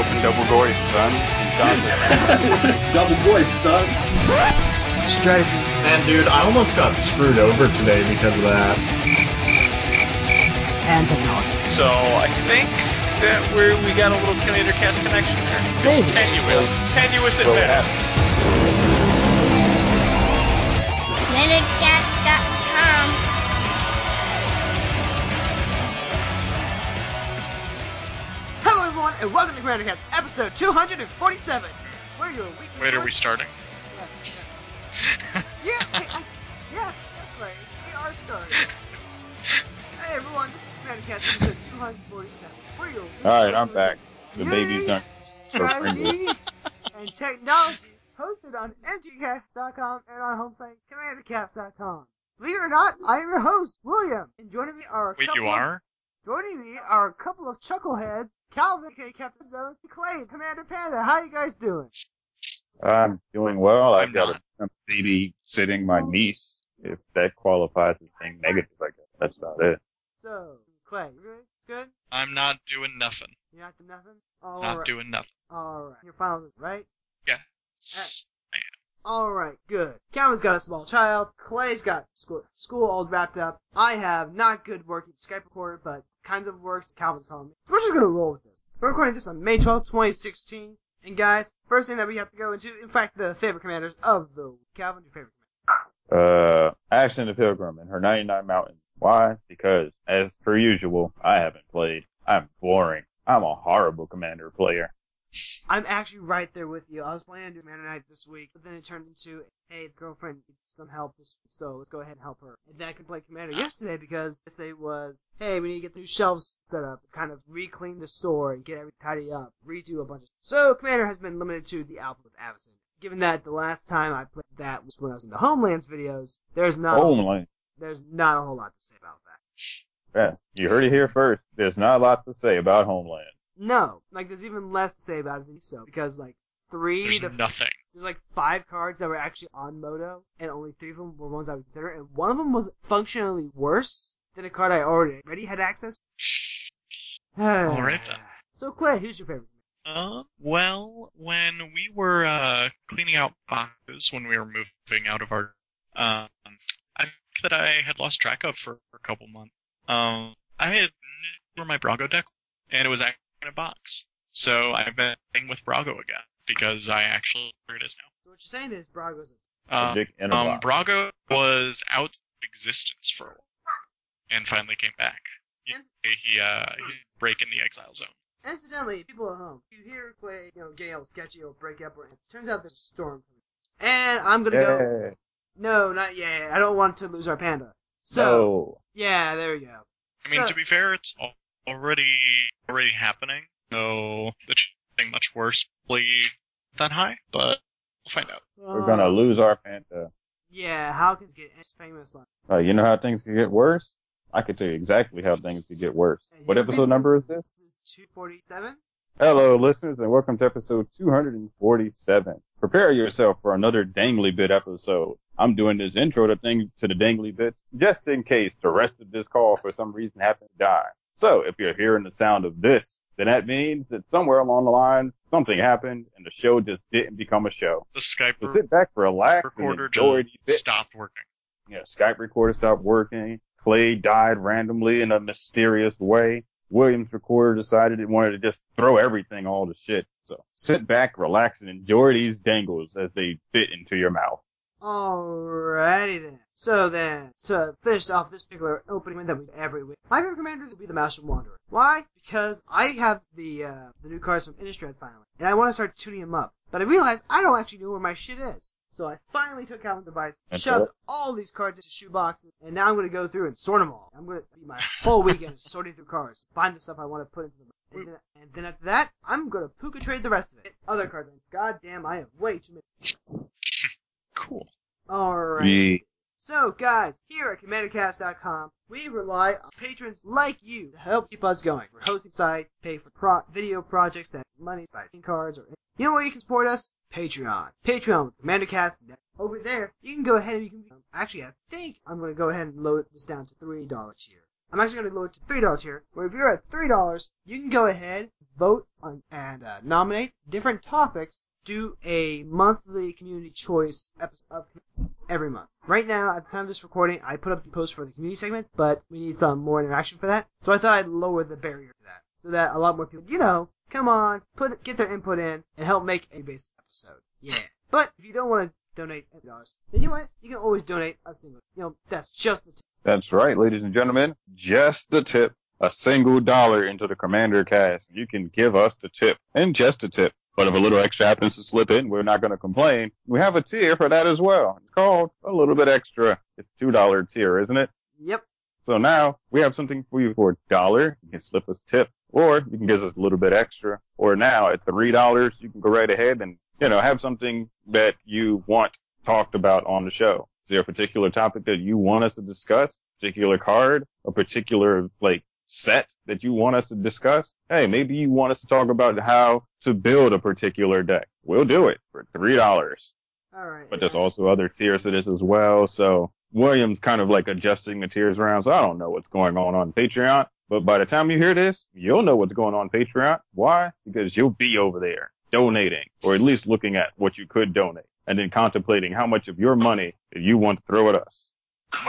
You just double voice, son. Double voice, son. Strategy. And dude, I almost got screwed over today because of that. And technology. So I think that we we got a little Commander Cast connection there. Maybe. tenuous, tenuous at Well, it best. And welcome to Commander Cast, episode 247. Where are your weekly. Wait, are we starting? Yeah, hey, uh, I, yes, that's right. We are starting. Hey, everyone, this is Commander Cast, episode 247. We're your weekly All right, I'm back. The Yay! baby's done. Strategy and technology hosted on mtgcast.com and our home site, commandercast.com. Believe it or not, I am your host, William, and joining me are Wait, couple you of are? Joining me are a couple of chuckleheads, Calvin, aka Captain Zone, and Clay, Commander Panda. How you guys doing? I'm doing well. I've I'm got not. a, a baby sitting my niece. If that qualifies as being negative, I guess that's about it. So, Clay, you good? Good? I'm not doing nothing. You're not doing nothing? All Not right. doing nothing. All right. Your final, right? S- All right. Good. Calvin's got a small child. Clay's got school, school all wrapped up. I have not good working Skype recorder, but kind of works. Calvin's calling me. So we're just gonna roll with this. We're recording this on May 12th, 2016. And guys, first thing that we have to go into, in fact, the favorite commanders of the week. Calvin, your favorite commander? Uh, Ashling the Pilgrim and her 99 Mountains. Why? Because, as per usual, I haven't played. I'm boring. I'm a horrible commander player. I'm actually right there with you. I was planning to do Manor Night this week, but then it turned into, hey, the girlfriend needs some help this week, so let's go ahead and help her. And then I could play Commander ah. yesterday because yesterday was, hey, we need to get the new shelves set up, kind of re-clean the store and get everything tidy up, redo a bunch of So Commander has been limited to the album with Avacyn. Given that the last time I played that was when I was in the Homelands videos, there's not, Homeland. there's not a whole lot to say about that. Yeah, you heard it here first. There's not a lot to say about Homeland. No, like there's even less to say about it than so because like three There's to nothing. There's like five cards that were actually on Moto, and only three of them were ones I would consider, and one of them was functionally worse than a card I already already had access. Alright then. So Clay, who's your favorite? Uh, well, when we were uh, cleaning out boxes when we were moving out of our, um, I think that I had lost track of for a couple months. Um, I had for my Brago deck, and it was actually in a box. So I've been playing with Brago again because I actually where it is now. So what you're saying is Brago's. Uh, in a um, box. Brago was out of existence for a while, and finally came back. He, he uh, he break in the exile zone. Incidentally, people at home, you hear Clay, you know, getting all sketchy or break up, or it turns out there's a storm coming. And I'm gonna go. No, not yet. I don't want to lose our panda. So So, yeah, there we go. I mean, So- to be fair, it's al- already already happening, so the ch- thing much worse, probably that high, but we'll find out. we're gonna Uh, lose our Fanta. Yeah, how can it get famous like? Uh, you know how things can get worse? I can tell you exactly how things can get worse. What episode number is this? This is 247. Hello, listeners, and welcome to episode 247. Prepare yourself for another dangly bit episode. I'm doing this intro to thing to the dangly bits just in case the rest of this call for some reason happens to die. So if you're hearing the sound of this, then that means that somewhere along the line something happened and the show just didn't become a show. The Skype So sit back, relax, and recorder just stopped working. Yeah, Skype recorder stopped working. Clay died randomly in a mysterious way. Williams recorder decided it wanted to just throw everything all to shit. So sit back, relax, and enjoy these dangles as they fit into your mouth. Alrighty then. So then, to finish off this particular opening that we do every week, my favorite commanders will be the Master Wanderer. Why? Because I have the uh, the new cards from Innistrad finally, and I want to start tuning them up. But I realized I don't actually know where my shit is. So I finally took out the device, That's shoved it. all these cards into shoe boxes, and now I'm going to go through and sort them all. I'm going to be my whole weekend sorting through cards, find the stuff I want to put into them. And then, and then after that, I'm going to PucaTrade the rest of it. Other cards. God damn, I have way too many. Cool. Alright. Yeah. So, guys, here at CommanderCast.com, we rely on patrons like you to help keep us going. We're hosting site, pay for pro- video projects that money, buy theme cards, or you know where you can support us? Patreon. Patreon with CommanderCast. Over there, you can go ahead and you can. Actually, I think I'm going to go ahead and lower this down to three dollars here. I'm actually going to lower it to three dollars here. Where if you're at three dollars, you can go ahead vote on and uh, nominate different topics. Do a monthly community choice episode every month. Right now, at the time of this recording, I put up the post for the community segment, but we need some more interaction for that. So I thought I'd lower the barrier to that, so that a lot more people, you know, come on, put get their input in and help make a basic episode. Yeah. But if you don't want to donate dollars, then you know what? You can always donate a single. You know, that's just the tip. That's right, ladies and gentlemen. Just the tip. A single dollar into the Commander cast. You can give us the tip. And just a tip. But if a little extra happens to slip in, we're not going to complain. We have a tier for that as well. It's called a little bit extra. It's two dollar tier, isn't it? Yep. So now we have something for you for a dollar. You can slip us tip, or you can give us a little bit extra. Or now at three dollars, you can go right ahead and you know have something that you want talked about on the show. Is there a particular topic that you want us to discuss? A Particular card? A particular like set that you want us to discuss? Hey, maybe you want us to talk about how to build a particular deck. We'll do it for three dollars. All right. But there's also other tiers to this as well. So William's kind of like adjusting the tiers around. So I don't know what's going on on Patreon. But by the time you hear this, you'll know what's going on Patreon. Why? Because you'll be over there donating or at least looking at what you could donate and then contemplating how much of your money that you want to throw at us.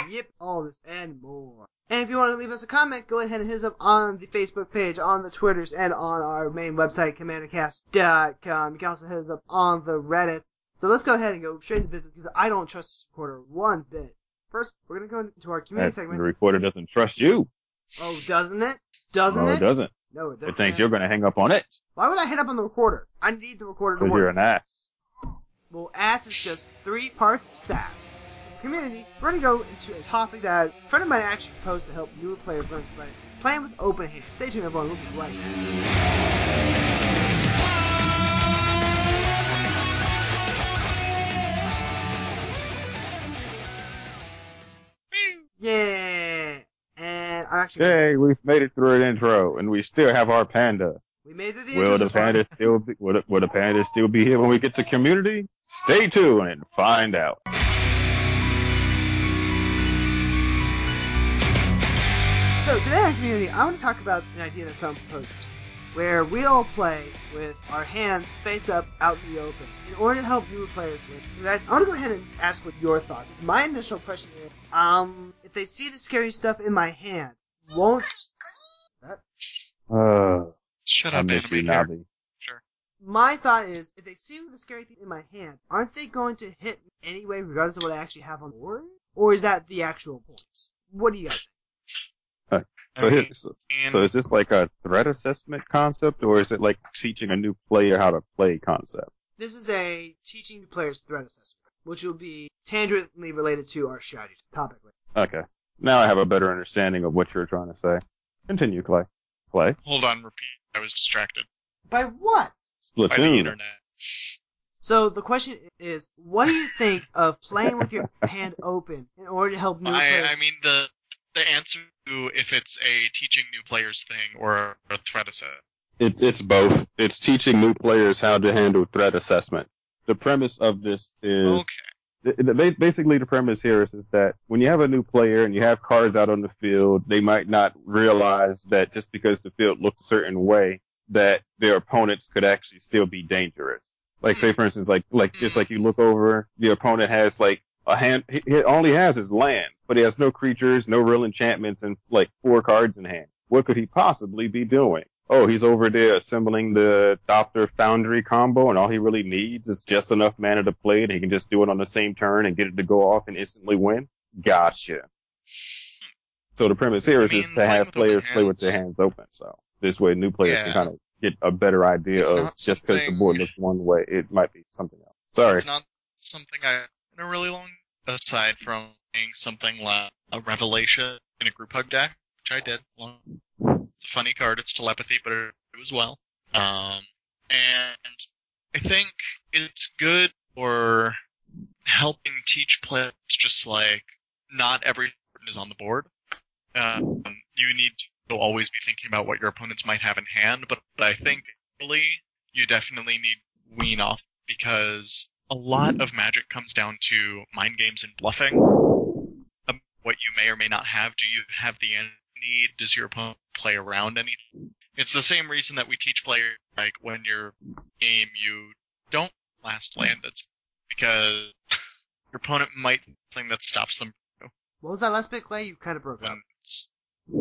Yep, all this and more. And if you want to leave us a comment, go ahead and hit us up on the Facebook page, on the Twitters, and on our main website, CommanderCast.com. You can also hit us up on the Reddits. So let's go ahead and go straight into business because I don't trust this recorder one bit. First, we're going to go into our community That segment. the recorder doesn't trust you. Oh, doesn't it? Doesn't no, it? it doesn't. No, it doesn't. It thinks you're going to hang up on it Why would I hang up on the recorder? I need the recorder to because you're an ass. Well, ass is just three parts of sass. So, community, we're gonna go into a topic that a friend of mine actually proposed to help newer players learn to play. Playing with open hands. Stay tuned, everyone. We'll be right back. Yeah. And I'm actually. Yay, we've made it through an intro and we still have our panda. We made it through the Will intro the panda still be, will the, will the panda still be here when we get to community? Stay tuned and find out. So today on Community, I want to talk about an idea that some proposed, where we all play with our hands face up out in the open in order to help newer players with. So guys, I want to go ahead and ask what your thoughts. My initial question is, um, if they see the scary stuff in my hand, won't Uh, Shut up, miss you, anime character. Navi. My thought is, if they see the scary thing in my hand, aren't they going to hit me anyway, regardless of what I actually have on board? Or is that the actual point? What do you guys think? So, I here, so, so is this like a threat assessment concept or is it like teaching a new player how to play concept? This is a teaching new players threat assessment, which will be tangentially related to our strategy topic. Okay. Now I have a better understanding of what you're trying to say. Continue, Clay. Clay? hold on, repeat. I was distracted By what? By the internet. So the question is, what do you think of playing with your hand open in order to help new players? I, I mean the the answer to if it's a teaching new players thing or a threat assessment. It's it's both. It's teaching new players how to handle threat assessment. The premise of this is Okay. th- th- ba- basically the premise here is, is that when you have a new player and you have cards out on the field, they might not realize that just because the field looks a certain way, that their opponents could actually still be dangerous. Like say for instance, like like just like you look over, the opponent has like a hand. He, he only has his land, but he has no creatures, no real enchantments, and like four cards in hand. What could he possibly be doing? Oh, he's over there assembling the Thopter Foundry combo, and all he really needs is just enough mana to play it. He can just do it on the same turn and get it to go off and instantly win. Gotcha. So the premise here is I mean, just to have players play with their hands- hands open. So this way, new players Yeah. can kind of get a better idea It's of just because the board looks one way, it might be something else. Sorry. It's not something I in a really long aside from playing something like a revelation in a group hug deck, which I did. It's a funny card. It's telepathy, but it, it was well. Um, and I think it's good for helping teach players just like not every is on the board. Um, you need to always be thinking about what your opponents might have in hand, but I think really you definitely need wean off because a lot of magic comes down to mind games and bluffing. Um, what you may or may not have. Do you have the need? Does your opponent play around anything? It's the same reason that we teach players like when you're game you don't last land. That's because your opponent might something that stops them What was that last bit, Clay? You kind of broke up.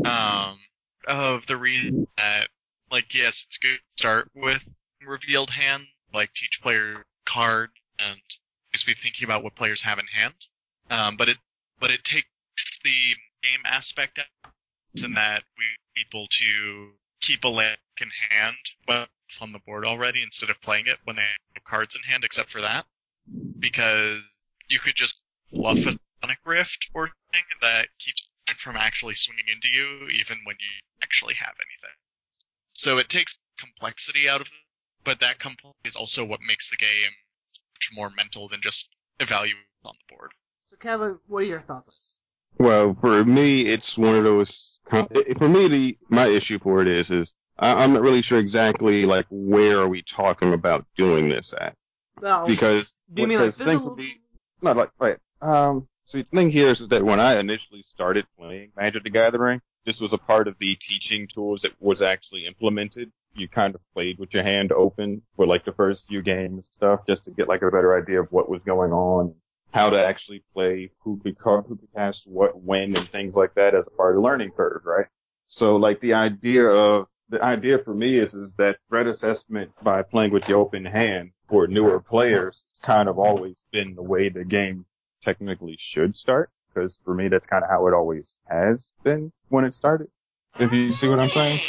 um of the reason that like yes it's good to start with revealed hand like teach player card and just be thinking about what players have in hand. Um but it but it takes the game aspect out in that we people to keep a land in hand well on the board already instead of playing it when they have cards in hand except for that. Because you could just bluff a Cyclonic Rift or thing that keeps from actually swinging into you even when you actually have anything. So it takes complexity out of it, but that complexity is also what makes the game much more mental than just evaluate on the board. So, Kevin, what are your thoughts on this? Well, for me, it's one of those. For me, the my issue for it is is I, I'm not really sure exactly like where are we talking about doing this at Well, because do you mean like because the thing physical? for me- not like right. Um, see, the thing here is, is that when I initially started playing Magic the Gathering, this was a part of the teaching tools that was actually implemented. You kind of played with your hand open for like the first few games and stuff, just to get like a better idea of what was going on, how to actually play, who could who could cast what when, and things like that as a part of the learning curve, right? So like the idea of the idea for me is is that threat assessment by playing with the open hand for newer players has kind of always been the way the game technically should start. Because for me, that's kind of how it always has been when it started. If you see what I'm saying?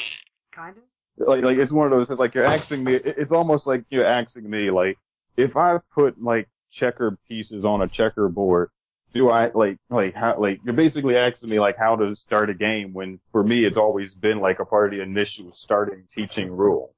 Kind of. Like, like it's one of those. It's like you're asking me. It's almost like you're asking me, like, if I put like checker pieces on a checkerboard, do I like like how like you're basically asking me like how to start a game when for me it's always been like a part of the initial starting teaching rule.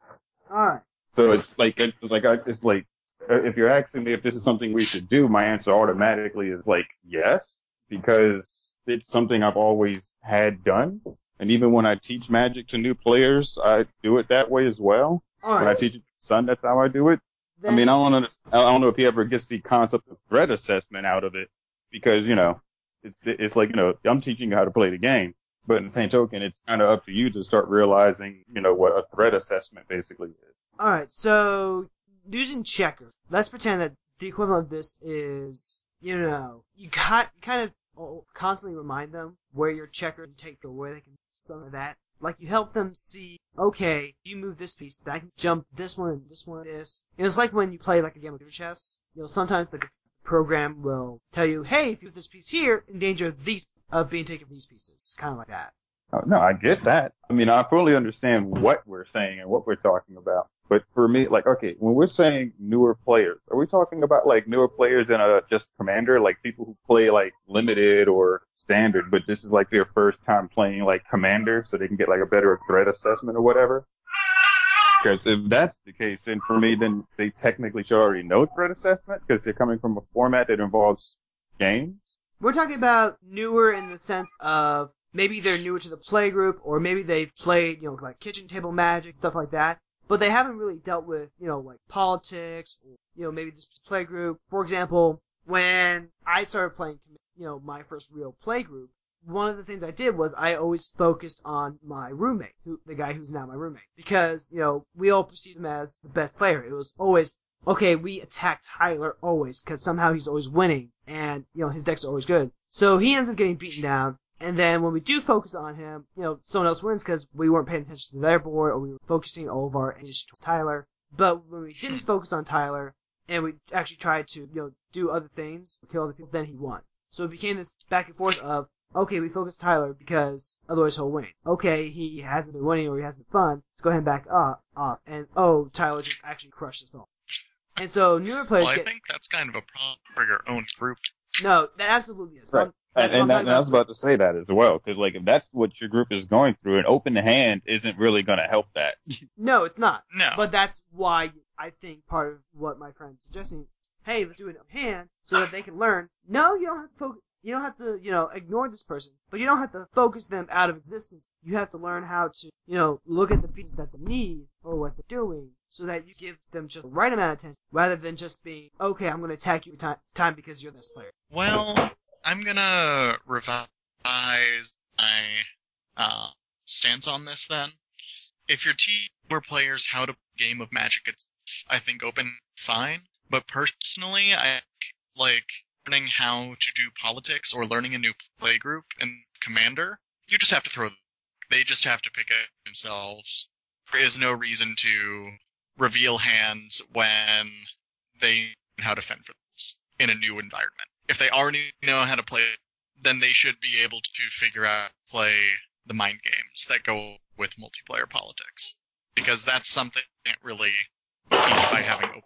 All right. So it's like it's like I, it's like Uh, if you're asking me if this is something we should do, my answer automatically is like yes because it's something I've always had done. And even when I teach Magic to new players, I do it that way as well. All When I teach it to son, that's how I do it. I mean, I don't I don't know if he ever gets the concept of threat assessment out of it because, you know, it's, it's like, you know, I'm teaching you how to play the game, but in the same token, it's kind of up to you to start realizing, you know, what a threat assessment basically is. All right, so using checker, let's pretend that the equivalent of this is, you know, you got kind of constantly remind them where your checker can take or where they can some of that. Like you help them see, okay, you move this piece, I can jump this one this one, this. Know, it's like when you play like a game of chess. You know, sometimes the program will tell you, hey, if you move this piece here, in danger of these of being taken these pieces, kind of like that. Oh, No, I get that. I mean, I fully understand what we're saying and what we're talking about. But for me, like, okay, when we're saying newer players, are we talking about like newer players in a uh, just commander, like people who play like limited or standard, but this is like their first time playing like commander, so they can get like a better threat assessment or whatever? Because if that's the case, then for me, then they technically should already know threat assessment because they're coming from a format that involves games. We're talking about newer in the sense of maybe they're newer to the play group, or maybe they've played, you know, like kitchen table magic, stuff like that, but they haven't really dealt with, you know, like politics, or, you know, maybe this play group. For example, when I started playing, you know, my first real play group, one of the things I did was I always focused on my roommate, who, the guy who's now my roommate, because, you know, we all perceived him as the best player. It was always, okay, we attack Tyler always, because somehow he's always winning, and, you know, his decks are always good. So he ends up getting beaten down, and then when we do focus on him, you know, someone else wins because we weren't paying attention to their board, or we were focusing all of our energy to Tyler. But when we didn't hmm. focus on Tyler, and we actually tried to, you know, do other things, kill other people, then he won. So it became this back and forth of, okay, we focus Tyler because otherwise he'll win. Okay, he hasn't been winning or he hasn't been fun. Let's go ahead and back off. off. And oh, Tyler just actually crushed us all. And so newer players Well, I get think that's kind of a problem for your own group. no, that absolutely is. Right. That's and, I'm and talking that, and I was about to say that as well, because like if that's what your group is going through, an open hand isn't really going to help that. No, it's not. No. But that's why I think part of what my friend's suggesting, hey, let's do it in hand so that they can learn. No, you don't have to focus. You don't have to, you know, ignore this person, but you don't have to focus them out of existence. You have to learn how to, you know, look at the pieces that they need or what they're doing, so that you give them just the right amount of attention, rather than just being, okay, I'm going to attack you time, time because you're this player. Well, I'm gonna revise my uh, stance on this then, if you're teaching more players how to play game of Magic, it's I think open fine. But personally, I like learning how to do politics or learning a new play group and commander. You just have to throw. Them. They just have to pick it themselves. There is no reason to reveal hands when they know how to fend for themselves in a new environment. If they already know how to play, then they should be able to figure out play the mind games that go with multiplayer politics. Because that's something you can't really teach by having open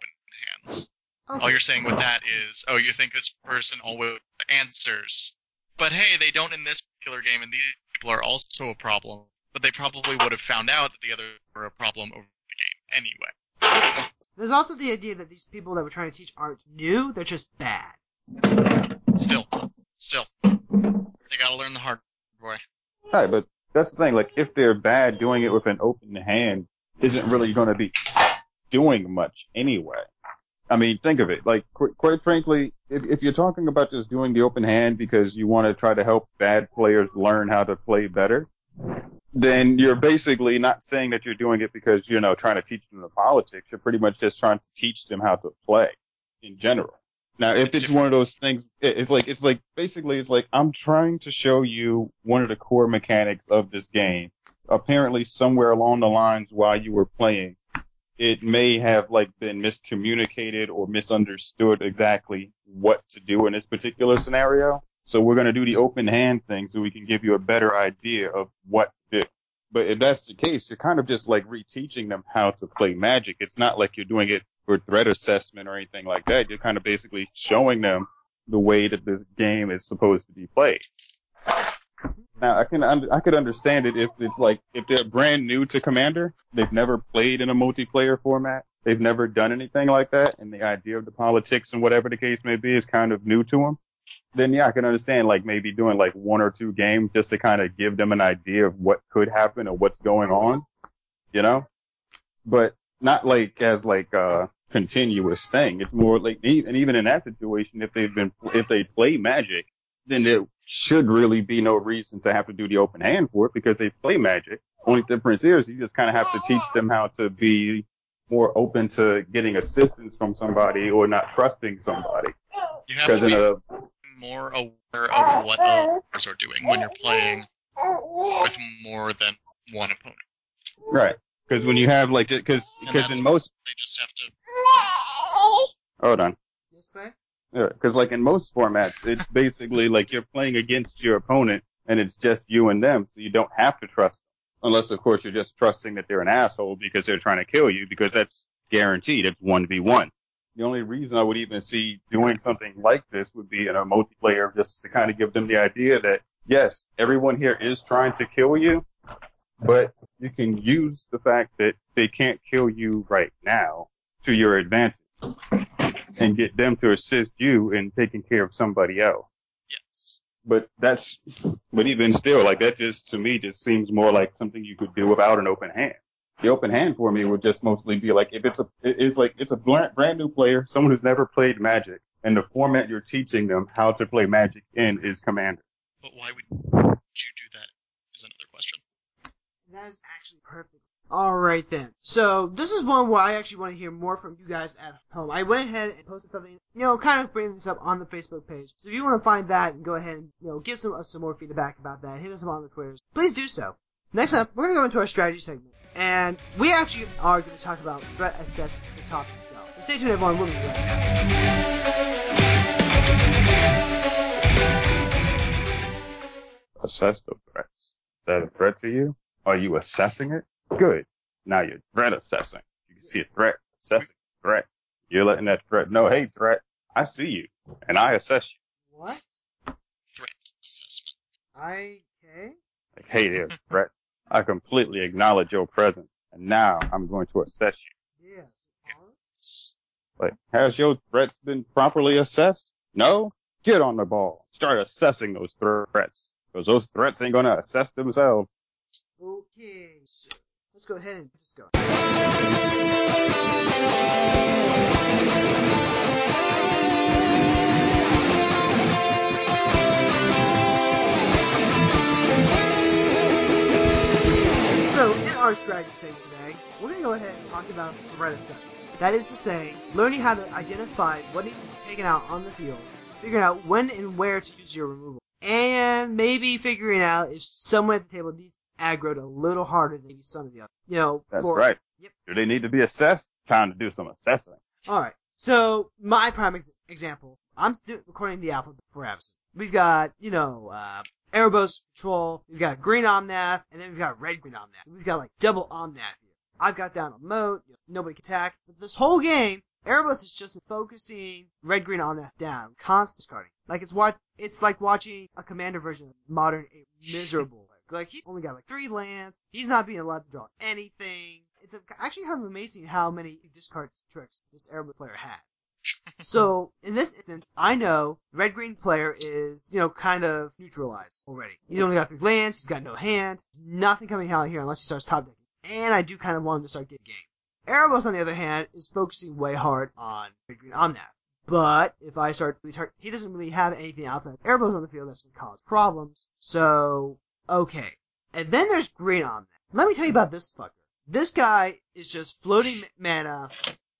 hands. Okay. All you're saying with that is, oh, you think this person always answers. But hey, they don't in this particular game, and these people are also a problem. But they probably would have found out that the other were a problem over the game anyway. There's also the idea that these people that we're trying to teach aren't new; they're just bad. Still, still, they gotta learn the hard way. Right, but that's the thing. Like, if they're bad, doing it with an open hand isn't really going to be doing much anyway. I mean, think of it. Like, qu- quite frankly, if, if you're talking about just doing the open hand because you want to try to help bad players learn how to play better, then you're basically not saying that you're doing it because, you know, trying to teach them the politics. You're pretty much just trying to teach them how to play in general. Now, if It's it's one of those things, it's like, it's like, basically, it's like, I'm trying to show you one of the core mechanics of this game. Apparently, somewhere along the lines while you were playing, it may have like been miscommunicated or misunderstood exactly what to do in this particular scenario. So we're going to do the open hand thing so we can give you a better idea of what to do. But if that's the case, you're kind of just like reteaching them how to play magic. It's not like you're doing it for threat assessment or anything like that. You're kind of basically showing them the way that this game is supposed to be played. Now I can un- I could understand it if it's like if they're brand new to Commander, they've never played in a multiplayer format, they've never done anything like that, and the idea of the politics and whatever the case may be is kind of new to them. Then yeah, I can understand like maybe doing like one or two games just to kind of give them an idea of what could happen or what's going on, you know. But not like as like a continuous thing. It's more like and even in that situation, if they've been if they play Magic, then there should really be no reason to have to do the open hand for it because they play Magic. Only difference is you just kind of have to teach them how to be more open to getting assistance from somebody or not trusting somebody. You have to be a more aware of what others are doing when you're playing with more than one opponent. right, because when you have like because because in most They just have to. Hold on. Yes, Clay? Because like in most formats, it's basically like you're playing against your opponent, and it's just you and them, so you don't have to trust them. Unless, of course, you're just trusting that they're an asshole because they're trying to kill you, because that's guaranteed. It's one v one. The only reason I would even see doing something like this would be in a multiplayer, just to kind of give them the idea that yes, everyone here is trying to kill you, but you can use the fact that they can't kill you right now to your advantage and get them to assist you in taking care of somebody else. Yes. But that's, but even still, like that just to me just seems more like something you could do without an open hand. The open hand for me would just mostly be like if it's a, it's like it's a brand, brand new player, someone who's never played Magic, and the format you're teaching them how to play Magic in is Commander. But why would you do that? Is another question. That is actually perfect. Alright then. So, this is one where I actually want to hear more from you guys at home. I went ahead and posted something, you know, kind of bringing this up on the Facebook page. So if you want to find that and go ahead and, you know, give some, us some more feedback about that, hit us up on the Twitters, please do so. Next up, we're going to go into our strategy segment. And we actually are going to talk about threat assessment, the topic itself. So stay tuned everyone, we'll be right back. Assess the threats. Is that a threat to you? Are you assessing it? Good. Now you're threat assessing. You can see a threat, assessing threat. You're letting that threat know, hey threat, I see you, and I assess you. What? Threat assessment. I, okay? Like, hey there, threat. I completely acknowledge your presence, and now I'm going to assess you. Yes. It's- Like, has your threats been properly assessed? No? Get on the ball. Start assessing those threats. Because those threats ain't gonna assess themselves. Okay. Let's go ahead and just go. So, in our strategy today, we're going to go ahead and talk about threat assessment. That is to say, learning how to identify what needs to be taken out on the field, figuring out when and where to use your removal, and maybe figuring out if someone at the table needs aggroed a little harder than some of the others. You know, That's for, right. Yep. Do they need to be assessed? Time to do some assessing. All right. So my prime ex- example, I'm stu- recording the alphabet for Avacyn. We've got, you know, uh, Erebos Patrol, we've got Green Omnath, and then we've got Red Green Omnath. We've got like double Omnath here. I've got down a moat, you know, nobody can attack. But this whole game, Erebos has just been focusing Red Green Omnath down, constant discarding. Like it's what it's like watching a commander version of modern a miserable. Like he only got like three lands. He's not being allowed to draw anything. It's a, actually kind of amazing how many discard tricks this Erebos player had. So in this instance, I know the red green player is, you know, kind of neutralized already. He's only got three lands, he's got no hand, nothing coming out here unless he starts top decking. And I do kind of want him to start getting game. Erebos, on the other hand, is focusing way hard on red green Omnath. But if I start, he doesn't really have anything outside of Erebos on the field that's gonna cause problems. So, okay. And then there's green Omnath. Let me tell you about this fucker. This guy is just floating mana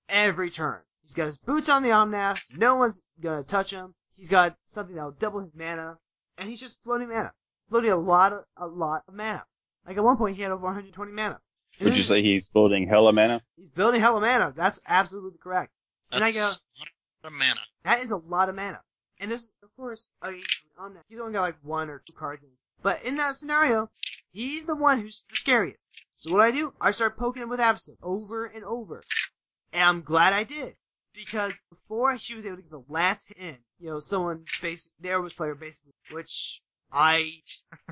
every turn. He's got his boots on the Omnath. So no one's gonna touch him. He's got something that'll double his mana, and he's just floating mana, floating a lot of a lot of mana. Like at one point, he had over 120 mana. And Would you say he's building hella mana? he's building hella mana? That's absolutely correct. And I That's go- a lot of mana. That is a lot of mana. And this, of course, a Omnath. He's only got like one or two cards in his. But in that scenario, he's the one who's the scariest. So what I do, I start poking him with Avacyn over and over. And I'm glad I did. Because before she was able to get the last hit you know, someone basic, the Erebos player basically, which I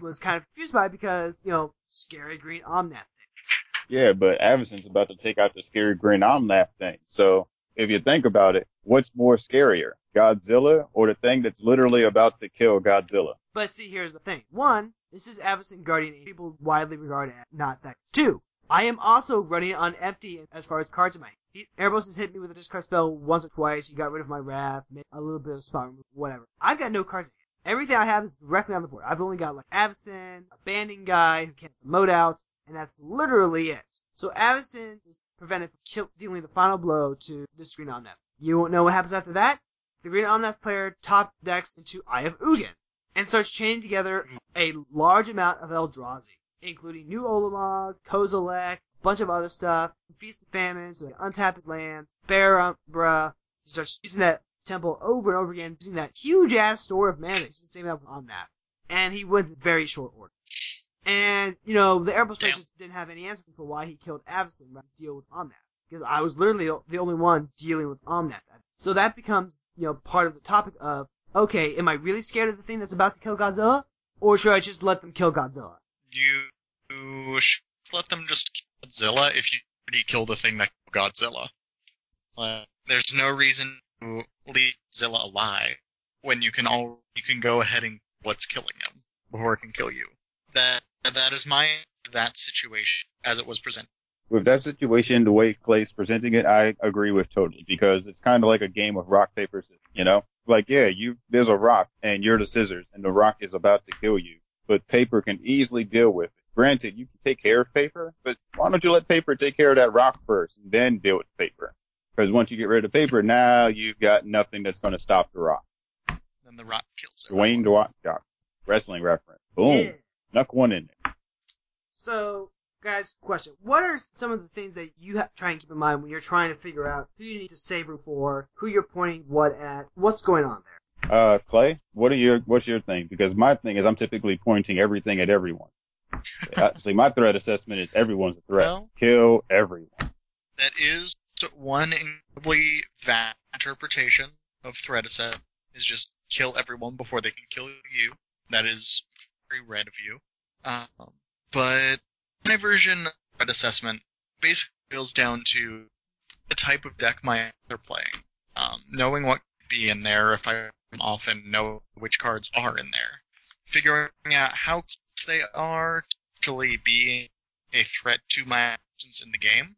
was kind of confused by because, you know, scary green Omnath thing. Yeah, but Avacyn's about to take out the scary green Omnath thing. So if you think about it, what's more scarier, Godzilla or the thing that's literally about to kill Godzilla? But see, here's the thing. One, this is Avacyn Guardian, people widely regard as not that. Two, I am also running on empty as far as cards in my hand. Erebos has hit me with a discard spell once or twice. He got rid of my wrath, made a little bit of spot removal, whatever. I've got no cards in hand. Everything I have is directly on the board. I've only got like Avacyn, a banding guy who can't moat out, and that's literally it. So Avacyn is prevented from kill- dealing the final blow to this Green Omnath. You won't know what happens after that. The Green Omnath player top decks into Eye of Ugin and starts chaining together a large amount of Eldrazi, including New Ulamog, Kozilek, a bunch of other stuff, Feast of Famine, so they untap his lands, Bear Umbra, he starts using that temple over and over again, using that huge ass store of mana he's been saving up on that. And he wins in very short order. And, you know, the Damn. just didn't have any answer for why he killed Avacyn rather than deal with Omnath. Because I was literally the only one dealing with Omnath. So that becomes, you know, part of the topic of, okay, am I really scared of the thing that's about to kill Godzilla? Or should I just let them kill Godzilla? You, you should let them just kill Godzilla if you already kill the thing that killed Godzilla. Uh, there's no reason to leave Godzilla alive when you can all you can go ahead and what's killing him before it can kill you. That that is my that situation as it was presented. With that situation, the way Clay's presenting it, I agree with totally because it's kind of like a game of rock, paper, scissors, you know? Like, yeah, you, there's a rock and you're the scissors and the rock is about to kill you, but paper can easily deal with it. Granted, you can take care of paper, but why don't you let paper take care of that rock first and then deal with paper? Because once you get rid of paper, now you've got nothing that's going to stop the rock. Then the rock kills it. Dwayne the Rock Wrestling reference. Boom. Yeah. Snuck one in there. So, guys, question. What are some of the things that you have, try and keep in mind when you're trying to figure out who you need to save room for, who you're pointing what at, what's going on there? Uh, Clay, what are your, what's your thing? Because my thing is I'm typically pointing everything at everyone. Actually, my threat assessment is everyone's a threat. Well- Kill everyone. That is one incredibly vast interpretation of threat assessment is just kill everyone before they can kill you. That is very red of you. Um, but my version of assessment basically boils down to the type of deck my are playing. Um, knowing what could be in there if I often know which cards are in there. Figuring out how close they are to actually being a threat to my actions in the game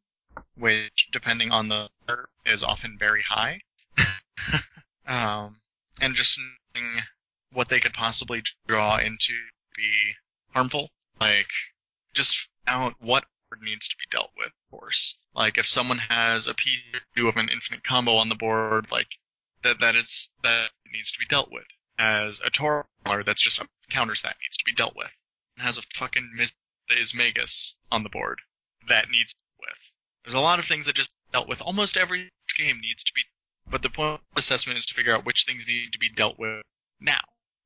which, depending on the is often very high. um, and just knowing what they could possibly draw into be harmful. Like, just out what board needs to be dealt with, of course. Like if someone has a piece or two of an infinite combo on the board, like that that is that needs to be dealt with. As a Tauren that's just a counters that needs to be dealt with. And has a fucking Miz Ismagus on the board that needs to be dealt with. There's a lot of things that just dealt with. Almost every game needs to be but the point of assessment is to figure out which things need to be dealt with now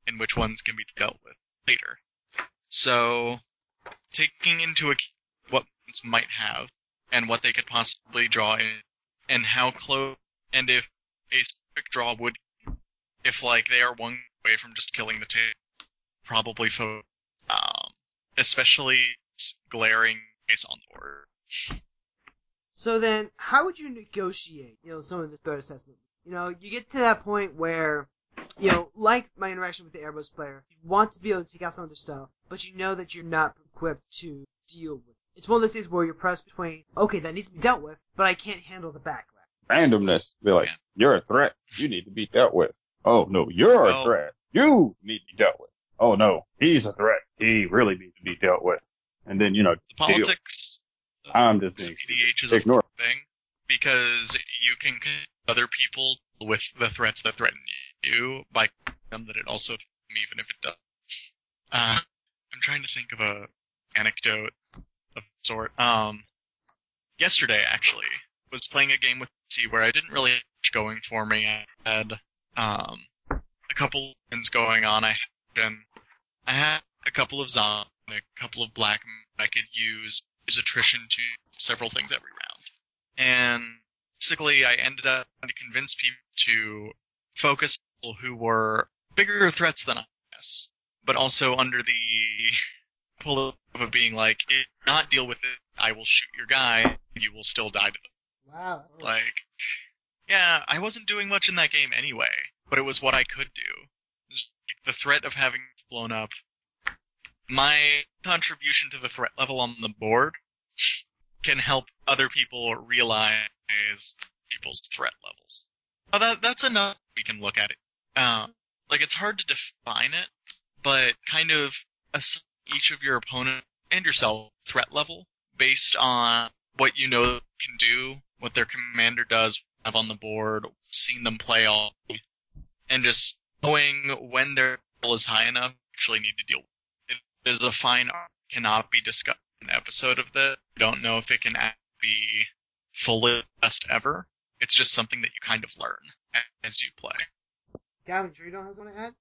and which ones can be dealt with later. So, taking into account what ones might have and what they could possibly draw in and how close and if a specific draw would if like they are one away from just killing the table probably for um especially glaring case on the board. So then, how would you negotiate, you know, some of the threat assessment? You know, you get to that point where, you know, like my interaction with the Erebos player, you want to be able to take out some of their stuff, but you know that you're not equipped to deal with. It. It's one of those things where you're pressed between, okay, that needs to be dealt with, but I can't handle the backlash. Randomness. Be like, you're a threat. You need to be dealt with. Oh no, you're Well- a threat. You need to be dealt with. Oh no, he's a threat. He really needs to be dealt with. And then, you know, The deal. politics I'm just of being PDH is a Ignore. thing because you can other people with the threats that threaten you by them that it also even if it does. Uh, I'm trying to think of a anecdote of sort. Um, yesterday actually was playing a game with C where I didn't really have much going for me. I had um a couple things going on. I had I had a couple of zombies, a couple of black I could use use attrition to several things every round. And basically, I ended up trying to convince people to focus people who were bigger threats than us, but also under the pull of being like, if not deal with it, I will shoot your guy, and you will still die to them. Wow. Like, yeah, I wasn't doing much in that game anyway, but it was what I could do. The threat of having blown up. My contribution to the threat level on the board can help other people realize people's threat levels. Oh, that that's enough. We can look at it. Uh, like it's hard to define it, but kind of assign each of your opponent and yourself threat level based on what you know can do, what their commander does have on the board, seen them play all, and just knowing when their level is high enough, actually need to deal with it. It is a fine art, cannot be discussed in an episode of this. I don't know if it can be fully best ever. It's just something that you kind of learn as you play. Sure you don't have something to add?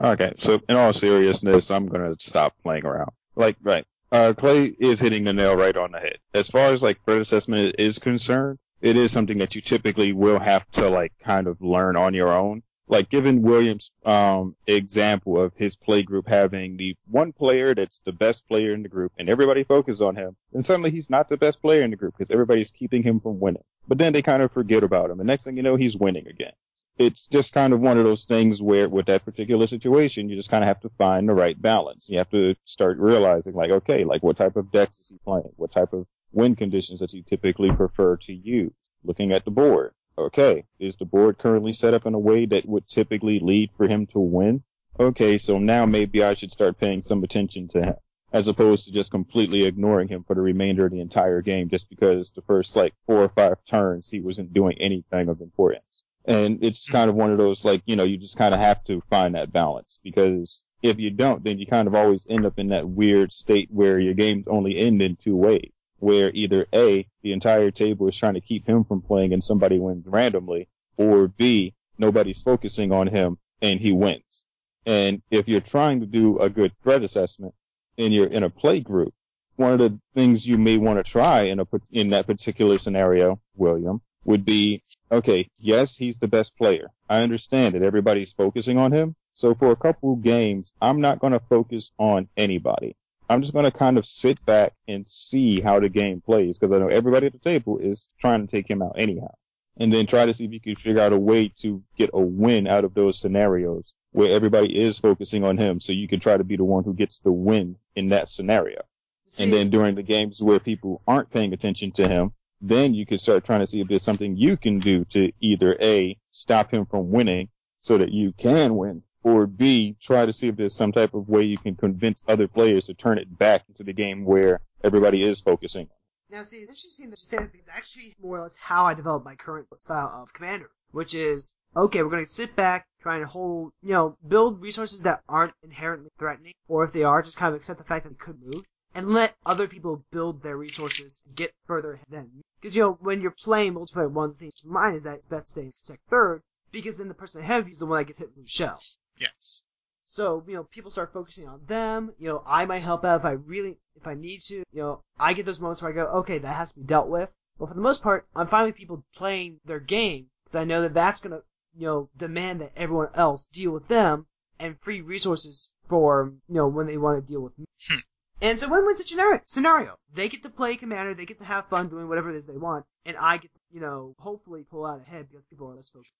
Okay, so in all seriousness, I'm gonna stop playing around. Like, right. Uh, Clay is hitting the nail right on the head. As far as like threat assessment is concerned, it is something that you typically will have to like kind of learn on your own. Like given Williams' um example of his play group having the one player that's the best player in the group and everybody focuses on him, then suddenly he's not the best player in the group because everybody's keeping him from winning. But then they kind of forget about him and next thing you know he's winning again it's just kind of one of those things where with that particular situation, you just kind of have to find the right balance. You have to start realizing like, okay, like what type of decks is he playing? What type of wind conditions does he typically prefer to use? Looking at the board. Okay, is the board currently set up in a way that would typically lead for him to win? Okay, so now maybe I should start paying some attention to him. As opposed to just completely ignoring him for the remainder of the entire game just because the first like four or five turns he wasn't doing anything of importance. And it's hmm. kind of one of those like, you know, you just kind of have to find that balance because if you don't, then you kind of always end up in that weird state where your games only end in two ways. Where either A, the entire table is trying to keep him from playing and somebody wins randomly, or B, nobody's focusing on him and he wins. And if you're trying to do a good threat assessment and you're in a play group, one of the things you may want to try in a in that particular scenario, William, would be okay, yes, he's the best player. I understand that everybody's focusing on him. So for a couple games, I'm not going to focus on anybody. I'm just going to kind of sit back and see how the game plays because I know everybody at the table is trying to take him out anyhow. And then try to see if you can figure out a way to get a win out of those scenarios where everybody is focusing on him so you can try to be the one who gets the win in that scenario. See, And then during the games where people aren't paying attention to him, then you can start trying to see if there's something you can do to either A, stop him from winning so that you can win, or B, try to see if there's some type of way you can convince other players to turn it back into the game where everybody is focusing. Now, see, it's interesting that you say that because actually more or less how I developed my current style of commander, which is okay, we're going to sit back, try and hold, you know, build resources that aren't inherently threatening, or if they are, just kind of accept the fact that they could move, and let other people build their resources get further ahead than. Because, you know, when you're playing multiplayer, one of the things to mind is that it's best to stay in sec third, because then the person ahead of you is the one that gets hit from the shell. Yes. So, you know, people start focusing on them. You know, I might help out if I really, if I need to. You know, I get those moments where I go, okay, that has to be dealt with. But for the most part, I'm fine with people playing their game because I know that that's gonna, you know, demand that everyone else deal with them and free resources for, you know, when they want to deal with me. Hmm. And so win-win's a generic scenario. They get to play commander, they get to have fun doing whatever it is they want, and I get, to, you know, hopefully pull out ahead because people are less focused.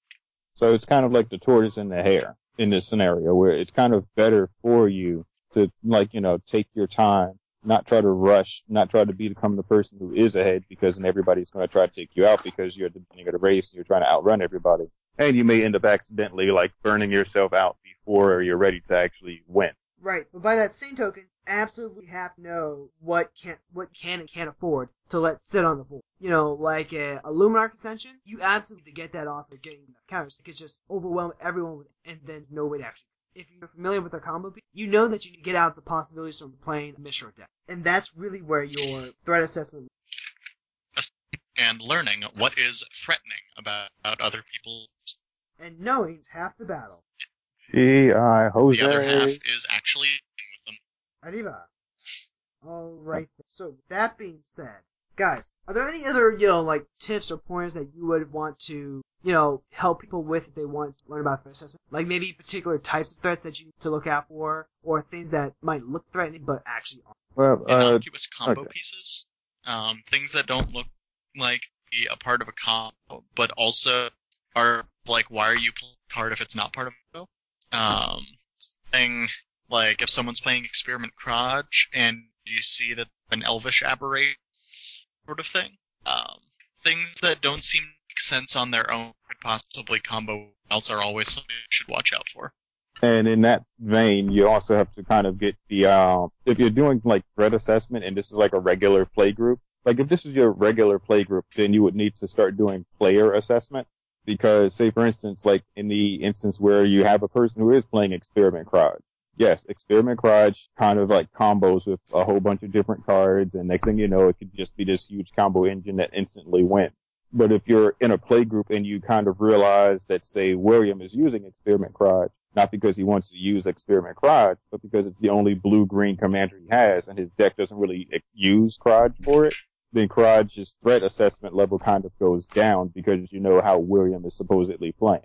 So it's kind of like the tortoise and the hare in this scenario where it's kind of better for you to like, you know, take your time, not try to rush, not try to become the person who is ahead because then everybody's going to try to take you out because you're at the beginning of the race and you're trying to outrun everybody. And you may end up accidentally like burning yourself out before you're ready to actually win. Right, but by that same token, absolutely have to know what can what can and can't afford to let sit on the board. You know, like a, a Luminarch Ascension, you absolutely get that off of getting enough counters. It could just overwhelm everyone with and then no way to actually. If you're familiar with their combo, piece, you know that you can get out the possibilities from playing a Mishra deck, and that's really where your threat assessment. And learning what is threatening about, about other people. And knowing half the battle. Gee, I Jose. The other half is actually with them. Arriba. Alright, so with that being said, guys, are there any other, you know, like tips or pointers that you would want to, you know, help people with if they want to learn about threat assessment? Like maybe particular types of threats that you need to look out for, or things that might look threatening but actually aren't. Well, uh, Innocuous combo okay. pieces. Um, things that don't look like be a part of a combo, but also are like, why are you playing a card if it's not part of a combo? Um, thing like if someone's playing Experiment Kraj and you see that an Elvish aberrate sort of thing. Um, things that don't seem to make sense on their own could possibly combo else are always something you should watch out for. And in that vein, you also have to kind of get the, uh, if you're doing like threat assessment and this is like a regular play group, like if this is your regular play group, then you would need to start doing player assessment. Because say for instance, like in the instance where you have a person who is playing Experiment Kraj, yes, Experiment Kraj kind of like combos with a whole bunch of different cards and next thing you know, it could just be this huge combo engine that instantly wins. But if you're in a play group and you kind of realize that say William is using Experiment Kraj, not because he wants to use Experiment Kraj, but because it's the only blue-green commander he has and his deck doesn't really use Kraj for it, then Kraj's threat assessment level kind of goes down because you know how William is supposedly playing.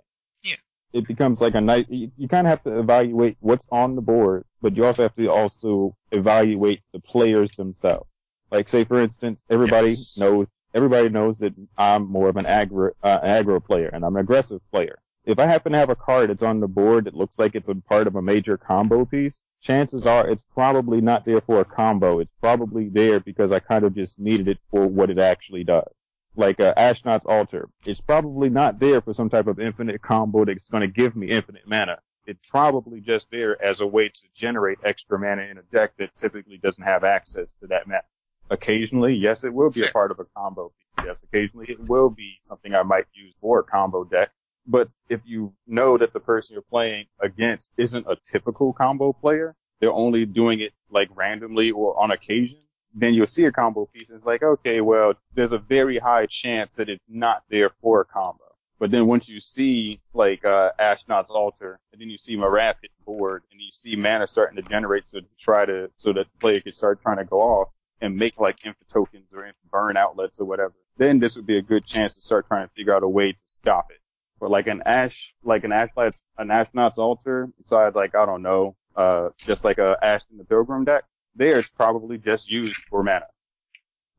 It becomes like a nice, you, you kind of have to evaluate what's on the board, but you also have to also evaluate the players themselves. Like say for instance, everybody Yes. knows, everybody knows that I'm more of an aggro, uh, aggro player and I'm an aggressive player. If I happen to have a card that's on the board that looks like it's a part of a major combo piece, chances are it's probably not there for a combo. It's probably there because I kind of just needed it for what it actually does. Like uh, Ashnod's Altar, it's probably not there for some type of infinite combo that's going to give me infinite mana. It's probably just there as a way to generate extra mana in a deck that typically doesn't have access to that mana. Occasionally, yes, it will be a part of a combo. Yes, occasionally it will be something I might use for a combo deck. But if you know that the person you're playing against isn't a typical combo player, they're only doing it like randomly or on occasion, then you'll see a combo piece and it's like, okay, well, there's a very high chance that it's not there for a combo. But then once you see like uh Ashnod's Altar, and then you see Marath hit the board, and you see mana starting to generate so to try to so that the player can start trying to go off and make like info tokens or burn outlets or whatever, then this would be a good chance to start trying to figure out a way to stop it. But like an Ash, like an Ashlight, an Altar, besides like, I don't know, uh, just like a Ashling the Pilgrim deck, there it's probably just used for mana.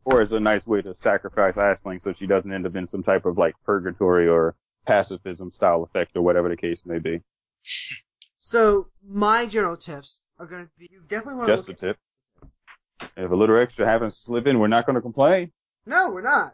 Or as a nice way to sacrifice Ashling so she doesn't end up in some type of like purgatory or pacifism style effect or whatever the case may be. So my general tips are going to be you definitely want to Just a tip. If a little extra happens to slip in, we're not going to complain. No, we're not.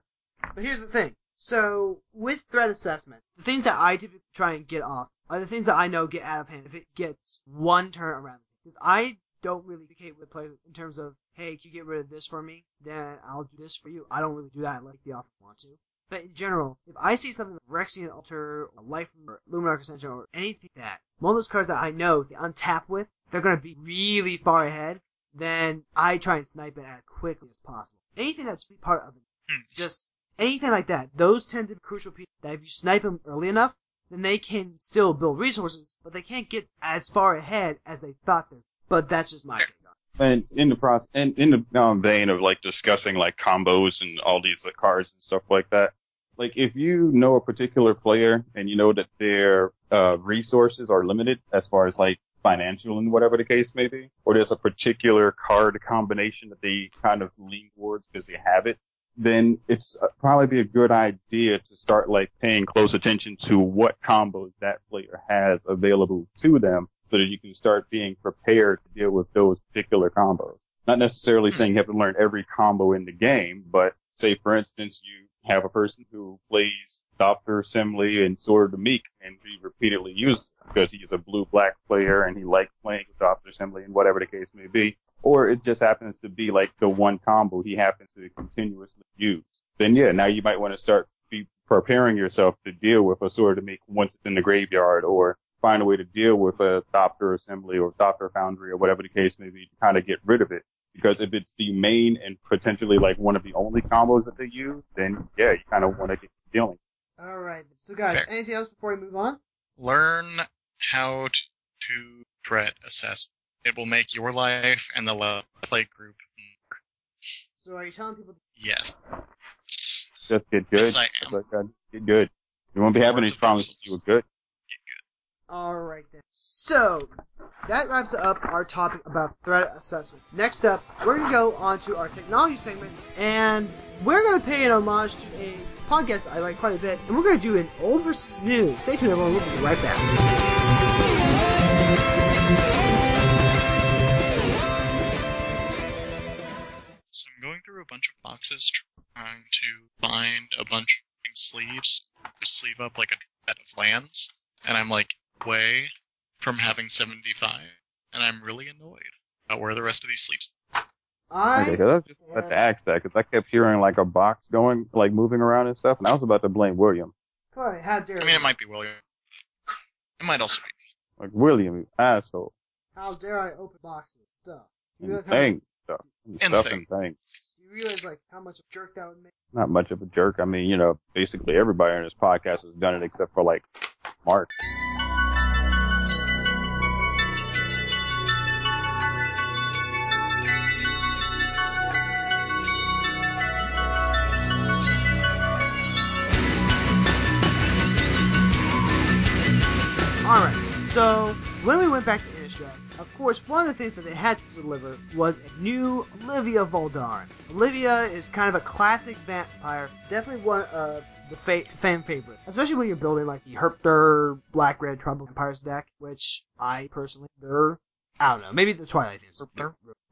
But here's the thing. So with threat assessment, the things that I typically try and get off are the things that I know get out of hand if it gets one turn around. Because I don't really communicate with players in terms of, hey, can you get rid of this for me? Then I'll do this for you. I don't really do that like the offer want to. But in general, if I see something like Phyrexian Altar, or Life, or Luminarch Ascension, or anything like that, one of those cards that I know they untap with, they're going to be really far ahead, then I try and snipe it as quickly as possible. Anything that's part of it, Hmm. just anything like that, those tend to be crucial pieces that if you snipe them early enough, then they can still build resources, but they can't get as far ahead as they thought they. But that's just my take on it. And in the process, and in the um, vein of like discussing like combos and all these like cards and stuff like that, like if you know a particular player and you know that their uh, resources are limited as far as like financial and whatever the case may be, or there's a particular card combination that they kind of lean towards because they have it, then it's uh, probably be a good idea to start like paying close attention to what combos that player has available to them so that you can start being prepared to deal with those particular combos. Not necessarily saying you have to learn every combo in the game, but say for instance you have a person who plays Thopter Assembly and Sword of Meek and he repeatedly uses because he's a blue black player and he likes playing Thopter Assembly and whatever the case may be. Or it just happens to be like the one combo he happens to continuously use. Then yeah, now you might want to start be preparing yourself to deal with a Sword of Meek once it's in the graveyard or find a way to deal with a Thopter Assembly or Thopter Foundry or whatever the case may be to kind of get rid of it. Because if it's the main and potentially like one of the only combos that they use, then yeah, you kind of want to get dealing. All right. So guys, Fair. anything else before we move on? Learn how to, to threat assess. It will make your life and the play group. So are you telling people? Yes. Just get good. Yes, I am. Like, Get good. You won't be having Words these problems if you wisdom. were good. All right then. So that wraps up our topic about threat assessment. Next up, we're gonna go on to our technology segment, and we're gonna pay an homage to a podcast I like quite a bit, and we're gonna do an old versus new. Stay tuned, everyone. We'll be right back. So I'm going through a bunch of boxes trying to find a bunch of sleeves to sleeve up like a set of lands, and I'm like way from having 75, and I'm really annoyed about where the rest of these sleeps. I Okay, 'cause I was just about to ask that because I kept hearing like a box going, like moving around and stuff, and I was about to blame William. Boy, how dare I mean, it might be William. It might also be. me. Like William, you asshole. how dare I open boxes of stuff? You And realize, things, stuff, and And stuff thing. and things. you realize like how much of a jerk that would make? Not much of a jerk. I mean, you know, basically everybody on this podcast has done it except for like Mark. So when we went back to Innistrad, of course, one of the things that they had to deliver was a new Olivia Voldaren. Olivia is kind of a classic vampire, definitely one of the fa- fan favorite, especially when you're building like the Herpter Black Red Trouble Vampires deck, which I personally, I don't know, maybe the Twilight is.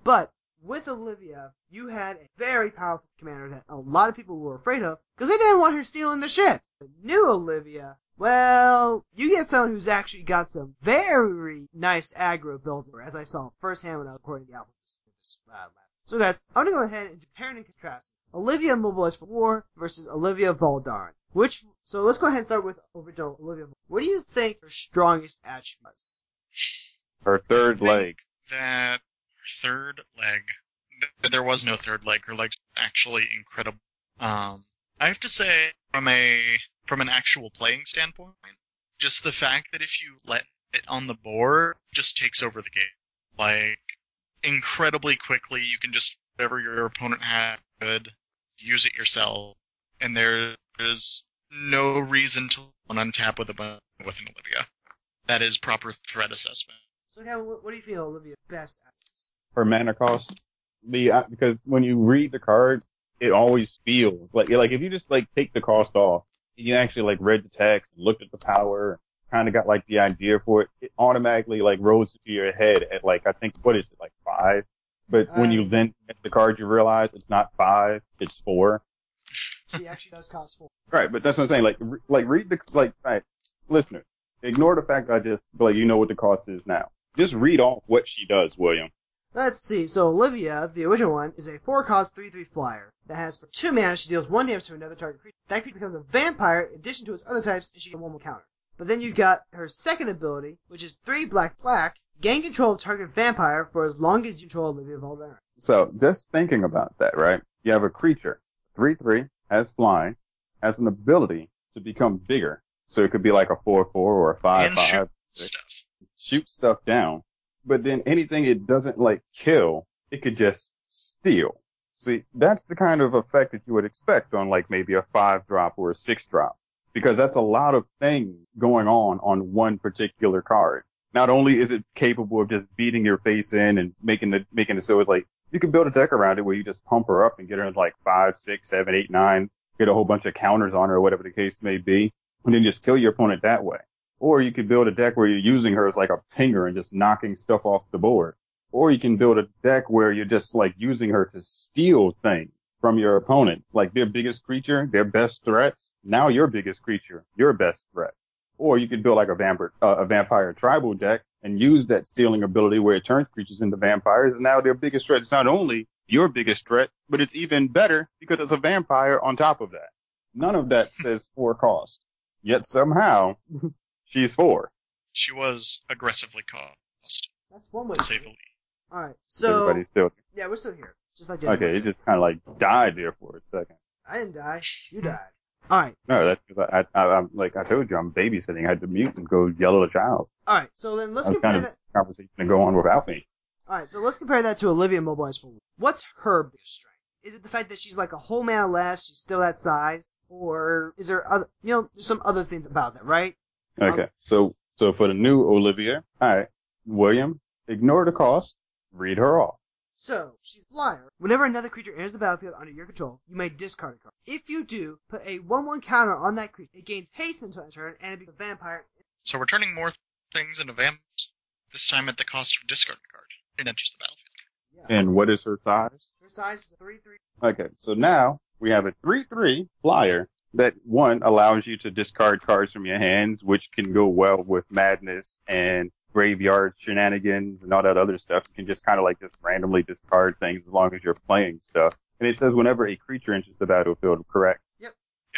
But with Olivia, you had a very powerful commander that a lot of people were afraid of because they didn't want her stealing the shit. The new Olivia, well, you get someone who's actually got some very nice aggro build, as I saw firsthand when I was recording the album. this- this, uh, So guys, I'm gonna go ahead and compare and contrast Olivia mobilized for war versus Olivia Voldaren. Which, so let's go ahead and start with original Olivia. What do you think her strongest attribute was? Her third leg. That third leg, there was no third leg. Her leg's actually incredible. Um, I have to say, from a from an actual playing standpoint, just the fact that if you let it on the board, it just takes over the game. Like incredibly quickly, you can just whatever your opponent had, good, use it yourself, and there is no reason to untap with a with an Olivia. That is proper threat assessment. So Kevin, what, what do you feel Olivia's best at? is? Her mana cost. The uh, because when you read the card, it always feels like like if you just like take the cost off, you actually like read the text, looked at the power, kind of got like the idea for it. It automatically like rose to your head at like I think what is it like five. But when you then get the card, you realize it's not five, it's four. She actually does cost four. Right, but that's what I'm saying. Like, re- like read the like, right, listener. Ignore the fact that I just like you know what the cost is now. Just read off what she does, William. Let's see. So Olivia, the original one, is a four cost three three flyer that has for two mana she deals one damage to another target creature. That creature becomes a vampire in addition to its other types, and she gets one more counter. But then you've got her second ability, which is three black black. Gain control of target vampire for as long as you control Olivia Voldaren. So just thinking about that, right? You have a creature, three three, has flying, has an ability to become bigger. So it could be like a four four or a five and five. shoot stuff. shoot stuff down, but then anything it doesn't like kill, it could just steal. See, that's the kind of effect that you would expect on like maybe a five drop or a six drop, because that's a lot of things going on on one particular card. Not only is it capable of just beating your face in and making the making it so it's like you can build a deck around it where you just pump her up and get her like five, six, seven, eight, nine, get a whole bunch of counters on her or whatever the case may be, and then just kill your opponent that way. Or you could build a deck where you're using her as like a pinger and just knocking stuff off the board. Or you can build a deck where you're just like using her to steal things from your opponent, like their biggest creature, their best threats. Now your biggest creature, your best threat. Or you could build like a vampire, uh, a vampire tribal deck and use that stealing ability where it turns creatures into vampires. And now their biggest threat is not only your biggest threat, but it's even better because it's a vampire on top of that. None of that says four cost. Yet somehow she's four. She was aggressively cost, That's one way. to say the least. All right. So Everybody's still yeah, we're still here. Just like the okay. others. It just kind of like died there for a second. I didn't die. You died. All right. No, that's because I, I, I'm like I told you, I'm babysitting. I had to mute and go yell at a child. All right. So then let's That was compare kind of that. conversation to go on without me. All right. So let's compare that to Olivia Mobilize for. What's her biggest strength? Is it the fact that she's like a whole mana less, she's still that size, or is there other? You know, there's some other things about that, right? Um, okay, so so for the new Olivia, all right, William, ignore the cost, read her off. So, she's a flyer. Whenever another creature enters the battlefield under your control, you may discard a card. If you do, put a 1-1 counter on that creature. It gains haste until end turn, and it becomes a vampire. So we're turning more things into vamps, this time at the cost of discard a card. It enters the battlefield. Yeah. And what is her size? Her size is a 3-3. Okay, so now we have a 3-3 flyer that one allows you to discard cards from your hands, which can go well with madness and graveyard shenanigans and all that other stuff. You can just kind of like just randomly discard things as long as you're playing stuff. And it says whenever a creature enters the battlefield, correct? Yes.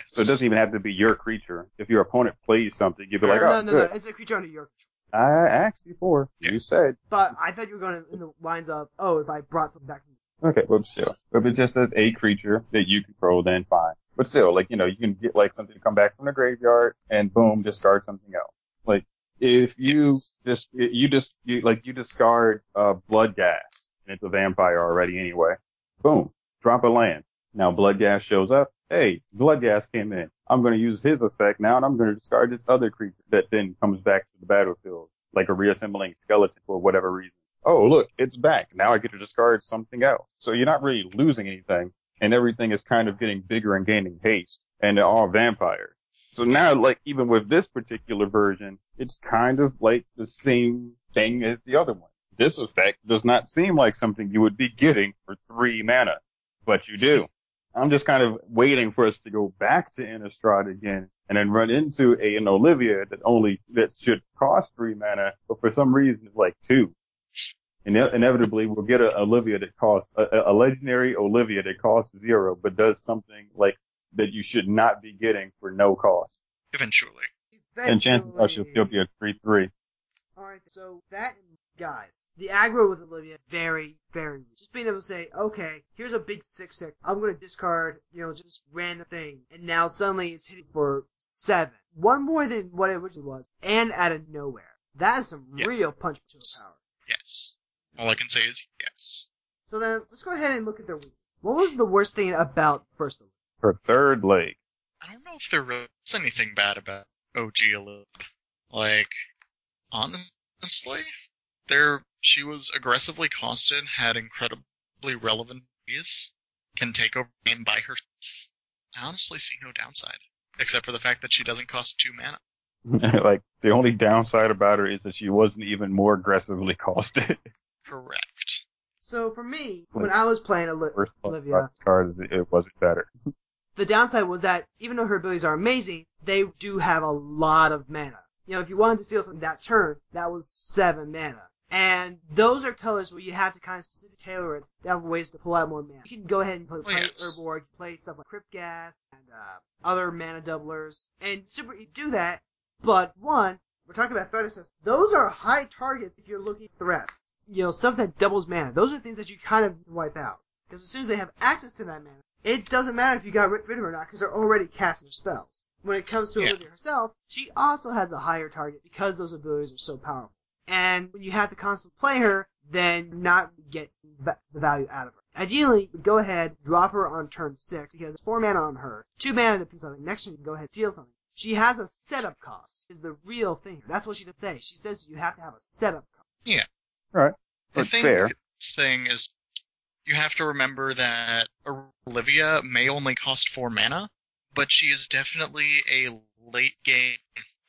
So it doesn't even have to be your creature. If your opponent plays something, you'd be like, no, oh, no, good. no, it's a creature under your control. I asked before. You said. But I thought you were going in the lines of, oh, if I brought something back. Okay, but still. If it just says a creature that you control, then fine. But still, like, you know, you can get like something to come back from the graveyard and boom, discard something else. Like, if you just, you just, you, like, you discard, uh, Bloodghast and it's a vampire already anyway. Boom. Drop a land. Now Bloodghast shows up. Hey, Bloodghast came in. I'm going to use his effect now and I'm going to discard this other creature that then comes back to the battlefield, like a reassembling skeleton for whatever reason. Oh, look, it's back. Now I get to discard something else. So you're not really losing anything and everything is kind of getting bigger and gaining haste and they're all vampires. So now, like, even with this particular version, it's kind of like the same thing as the other one. This effect does not seem like something you would be getting for three mana, but you do. I'm just kind of waiting for us to go back to Innistrad again and then run into a, an Olivia that only, that should cost three mana, but for some reason it's like two. Ine- inevitably we'll get a Olivia that costs, a, a legendary Olivia that costs zero, but does something like that you should not be getting for no cost. Eventually. And chances are she'll still be a 3-3. Alright, so that, guys, the aggro with Olivia, very, very. Just being able to say, okay, here's a big 6-6, I'm gonna discard, you know, just random thing, and now suddenly it's hitting for 7. One more than what it originally was, and out of nowhere. That is some Yes. real punch to the power. Yes. All I can say is yes. So then, let's go ahead and look at their weakness. What was the worst thing about first Olivia? Her third leg. I don't know if there was anything bad about OG Olivia. Like, honestly, there she was aggressively costed, had incredibly relevant abilities, can take over the game by herself. I honestly see no downside, except for the fact that she doesn't cost two mana. like, the only downside about her is that she wasn't even more aggressively costed. Correct. So for me, when I was playing Oli- First Olivia, card, it wasn't better. the downside was that even though her abilities are amazing, they do have a lot of mana. You know, if you wanted to steal something that turn, that was seven mana. And those are colors where you have to kind of specifically tailor it to have ways to pull out more mana. You can go ahead and play, Oh, play yes. Herborg, play stuff like Crypt Ghast, and uh, other mana doublers, and super easy to do that. But one, we're talking about threat. Those are high targets if you're looking at threats. You know, stuff that doubles mana. Those are things that you kind of wipe out. Because as soon as they have access to that mana, it doesn't matter if you got rid of her or not, because they're already casting their spells. When it comes to Yeah. Olivia herself, she also has a higher target because those abilities are so powerful. And when you have to constantly play her, then not get the value out of her. Ideally, you would go ahead, drop her on turn six because four mana on her, two mana to put something. Next turn, you can go ahead and steal something. She has a setup cost. Is the real thing. That's what she does say. She says you have to have a setup cost. The That's the thing, fair. this thing is, you have to remember that Olivia may only cost four mana, but she is definitely a late game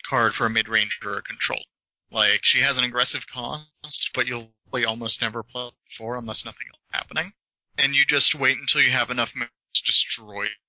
card for a mid range or a control. Like she has an aggressive cost, but you'll play almost never play four unless nothing else is happening, and you just wait until you have enough mana to destroy it with her.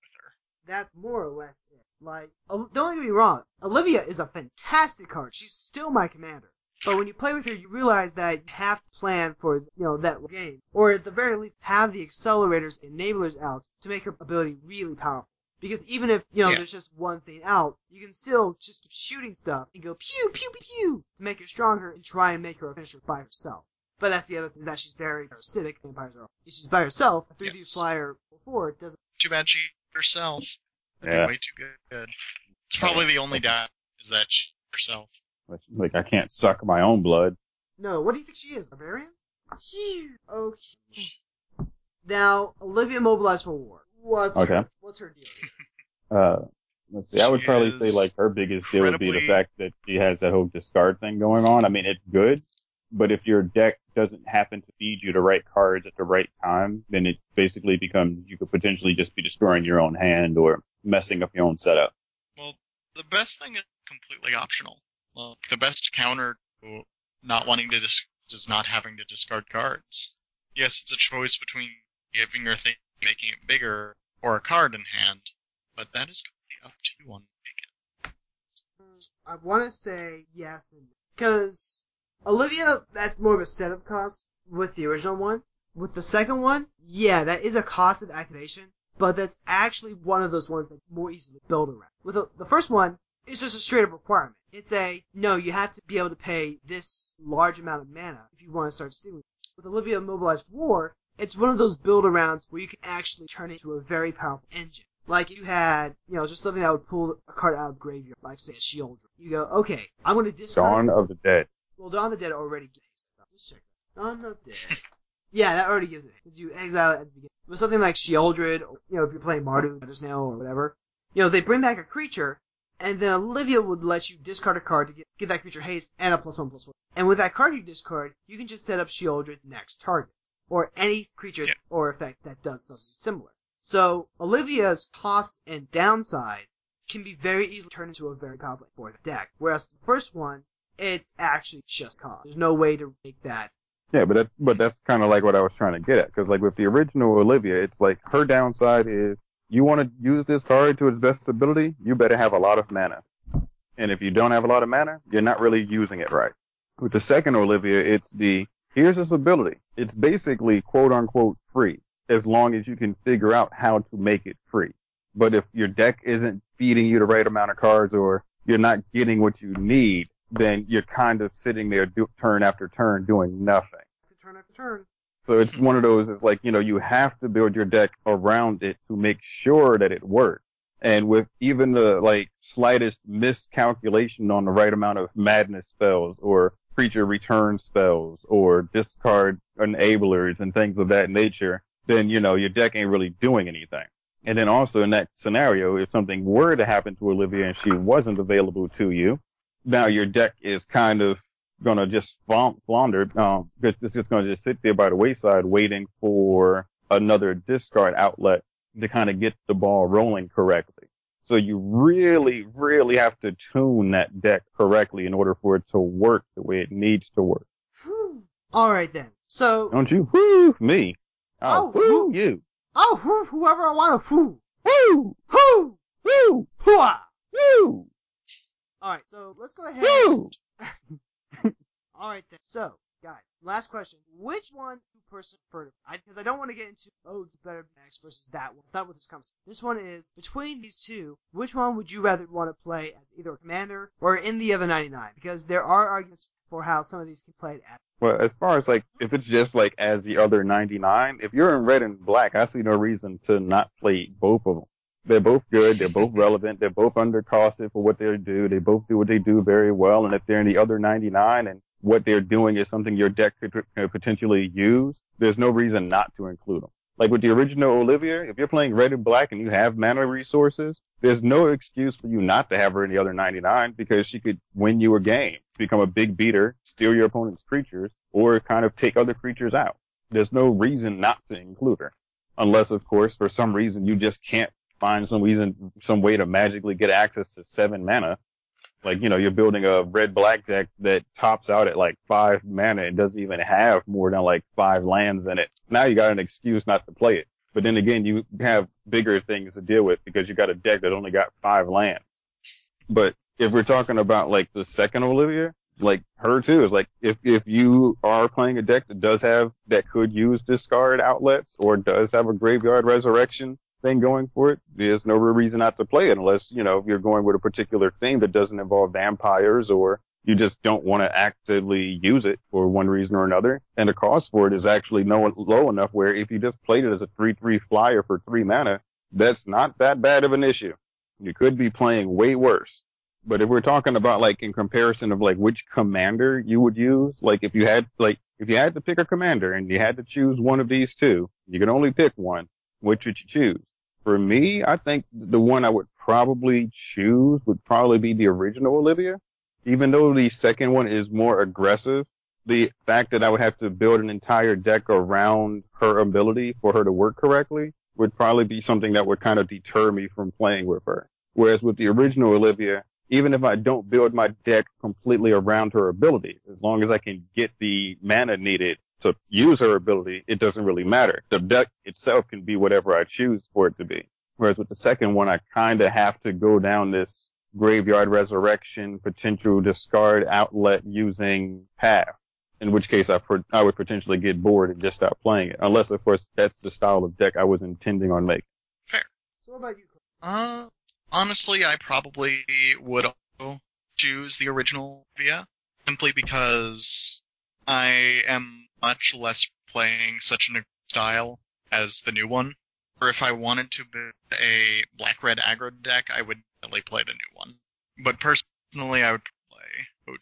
That's more or less it. Like, don't get me wrong, Olivia is a fantastic card. She's still my commander. But when you play with her, you realize that you have to plan for, you know, that game. Or at the very least, have the accelerators, enablers out to make her ability really powerful. Because even if, you know, Yeah. there's just one thing out, you can still just keep shooting stuff and go pew, pew, pew, pew to make her stronger and try and make her a finisher by herself. But that's the other thing, that she's very parasitic. Vampires are. If she's by herself, a 3D Yes. flyer before doesn't Too bad she herself. That'd Yeah. be way too good. It's probably the only doubt is that she herself. Like, like I can't suck my own blood. No, what do you think she is? a Barbarian? Phew. Okay. Now, Olivia mobilized for war. What's Okay. her, what's her deal? Uh, let's see. I would probably say like her biggest deal would be the fact that she has that whole discard thing going on. I mean, it's good, but if your deck doesn't happen to feed you the right cards at the right time, then it basically becomes you could potentially just be destroying your own hand or messing up your own setup. Well, the best thing is completely optional. Well, the best counter to not wanting to discard is not having to discard cards. Yes, it's a choice between giving your thing, making it bigger, or a card in hand, but that is completely up to you on make it. I want to say yes, and because Olivia, that's more of a setup cost with the original one. With the second one, yeah, that is a cost of activation, but that's actually one of those ones that more easily build around. With the, the first one, it's just a straight up requirement. It's a no, you have to be able to pay this large amount of mana if you want to start stealing. With Olivia Mobilized War, it's one of those build arounds where you can actually turn it into a very powerful engine. Like you had, you know, just something that would pull a card out of graveyard, like say a shield. You go, okay, I'm going to discard. Dawn of the Dead. Well, Dawn of the Dead already gives it. Let's check that. Dawn of the Dead. yeah, that already gives it. Because you exile it at the beginning. With something like Sheoldred, or, you know, if you're playing Mardu, Snail, or whatever, you know, they bring back a creature, and then Olivia would let you discard a card to get, give that creature haste and a plus one plus one. And with that card you discard, you can just set up Sheoldred's next target. Or any creature Yeah. or effect that does something similar. So, Olivia's cost and downside can be very easily turned into a very powerful for the deck. Whereas the first one, it's actually just cost. There's no way to make that. Yeah, but that, but that's kind of like what I was trying to get at. Because like with the original Olivia, it's like her downside is you want to use this card to its best ability, you better have a lot of mana. And if you don't have a lot of mana, you're not really using it right. With the second Olivia, it's the here's this ability. It's basically quote unquote free as long as you can figure out how to make it free. But if your deck isn't feeding you the right amount of cards or you're not getting what you need, then you're kind of sitting there do, turn after turn doing nothing. Turn after turn. So it's one of those, it's like, you know, you have to build your deck around it to make sure that it works. And with even the, like, slightest miscalculation on the right amount of madness spells or creature return spells or discard enablers and things of that nature, then, you know, your deck ain't really doing anything. And then also in that scenario, if something were to happen to Olivia and she wasn't available to you, now your deck is kind of gonna just flounder. Um, it's it's just gonna just sit there by the wayside waiting for another discard outlet to kind of get the ball rolling correctly. So you really, really have to tune that deck correctly in order for it to work the way it needs to work. All right then. So, Don't you? Woo me. Oh, Oh, woo you. oh, whoever I want to, whoo, Woo, whoo, woo, hooah. woo, All right, so let's go ahead. woo. All right then. So Guys, last question. Which one do you personally prefer? Because I, don't want to get into, oh, it's better next versus that one. That's not what this comes to. This one is, between these two, which one would you rather want to play as either a commander or in the other 99? Because there are arguments for how some of these can play at. Well, as far as like, if it's just like as the other 99, if you're in red and black, I see no reason to not play both of them. They're both good. They're both relevant. They're both undercosted for what they do. They both do what they do very well. And if they're in the other 99 and what they're doing is something your deck could, potentially use, there's no reason not to include them. Like with the original Olivia, if you're playing red and black and you have mana resources, there's no excuse for you not to have her in the other 99 because she could win you a game, become a big beater, steal your opponent's creatures, or kind of take other creatures out. There's no reason not to include her. Unless, of course, for some reason you just can't find some reason, some way to magically get access to seven mana like, you know, you're building a red black deck that tops out at like five mana and doesn't even have more than like five lands in it. Now you got an excuse not to play it. But then again, you have bigger things to deal with because you got a deck that only got five lands. But if we're talking about like the second Olivia, like her too is like if if you are playing a deck that does have that could use discard outlets or does have a graveyard resurrection, thing going for it, there's no real reason not to play it unless, you know, you're going with a particular thing that doesn't involve vampires or you just don't want to actively use it for one reason or another. And the cost for it is actually no, low enough where if you just played it as a 3-3 flyer for 3 mana, that's not that bad of an issue. You could be playing way worse. But if we're talking about like in comparison of like which commander you would use, like if you had like if you had to pick a commander and you had to choose one of these two, you can only pick one. Which would you choose? For me, I think the one I would probably choose would probably be the original Olivia. Even though the second one is more aggressive, the fact that I would have to build an entire deck around her ability for her to work correctly would probably be something that would kind of deter me from playing with her. Whereas with the original Olivia, even if I don't build my deck completely around her ability, as long as I can get the mana needed to use her ability, it doesn't really matter. The deck itself can be whatever I choose for it to be. Whereas with the second one, I kind of have to go down this graveyard resurrection, potential discard outlet using path. In which case, I, I would potentially get bored and just stop playing it. Unless, of course, that's the style of deck I was intending on making. Fair. So what about you? Uh, honestly, I probably would choose the original Via simply because I am much less playing such a style as the new one. Or if I wanted to build a black red aggro deck, I would definitely play the new one. But personally, I would play OG.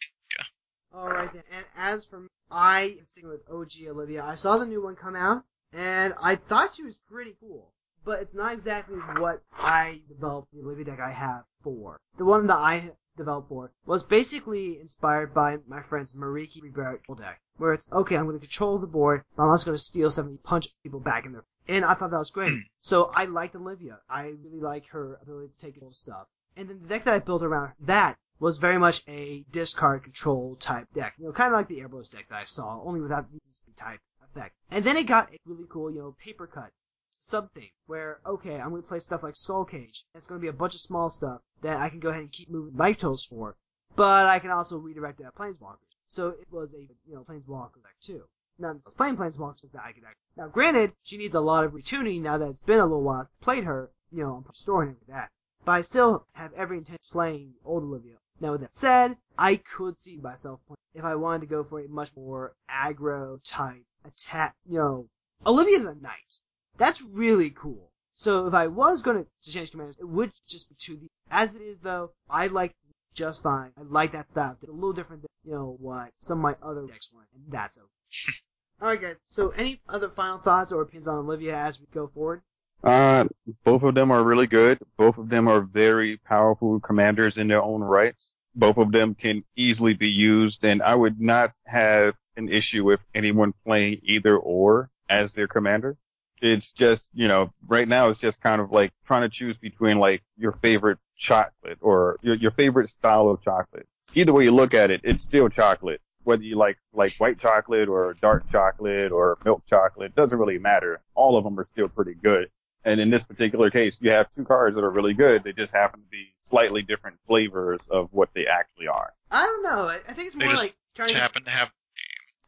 Alright then, and as for me, I am sticking with OG Olivia. I saw the new one come out, and I thought she was pretty cool. But it's not exactly what I developed the Olivia deck I have for. The one that I developed for was basically inspired by my friend's Mariki Rebirth deck, where it's okay, I'm going to control the board, but I'm also going to steal stuff and punch people back in there. And I thought that was great. so I liked Olivia. I really like her ability to take control stuff. And then the deck that I built around that was very much a discard control type deck. You know, kind of like the Airboss deck that I saw, only without the type effect. And then it got a really cool, you know, paper cut something where, okay, I'm going to play stuff like Skull Cage. It's going to be a bunch of small stuff that I can go ahead and keep moving my toes for, but I can also redirect it at Planeswalkers. So it was a, you know, Planeswalker deck too. Now, it's playing Planeswalkers that I could actually. Now, granted, she needs a lot of retuning now that it's been a little while since I played her, you know, I'm storing with that. But I still have every intention of playing old Olivia. Now, with that said, I could see myself playing if I wanted to go for a much more aggro type attack, you know, Olivia's a knight. That's really cool. So if I was going to change commanders, it would just be to the. As it is though, I like just fine. I like that style. It's a little different than you know what some of my other decks want, and that's okay. All right, guys. So any other final thoughts or opinions on Olivia as we go forward? Uh, both of them are really good. Both of them are very powerful commanders in their own rights. Both of them can easily be used, and I would not have an issue with anyone playing either or as their commander it's just, you know, right now it's just kind of like trying to choose between like your favorite chocolate or your, your favorite style of chocolate. Either way you look at it, it's still chocolate. Whether you like, like white chocolate or dark chocolate or milk chocolate, doesn't really matter. All of them are still pretty good. And in this particular case, you have two cards that are really good. They just happen to be slightly different flavors of what they actually are. I don't know. I think it's They more just like trying to. happen to have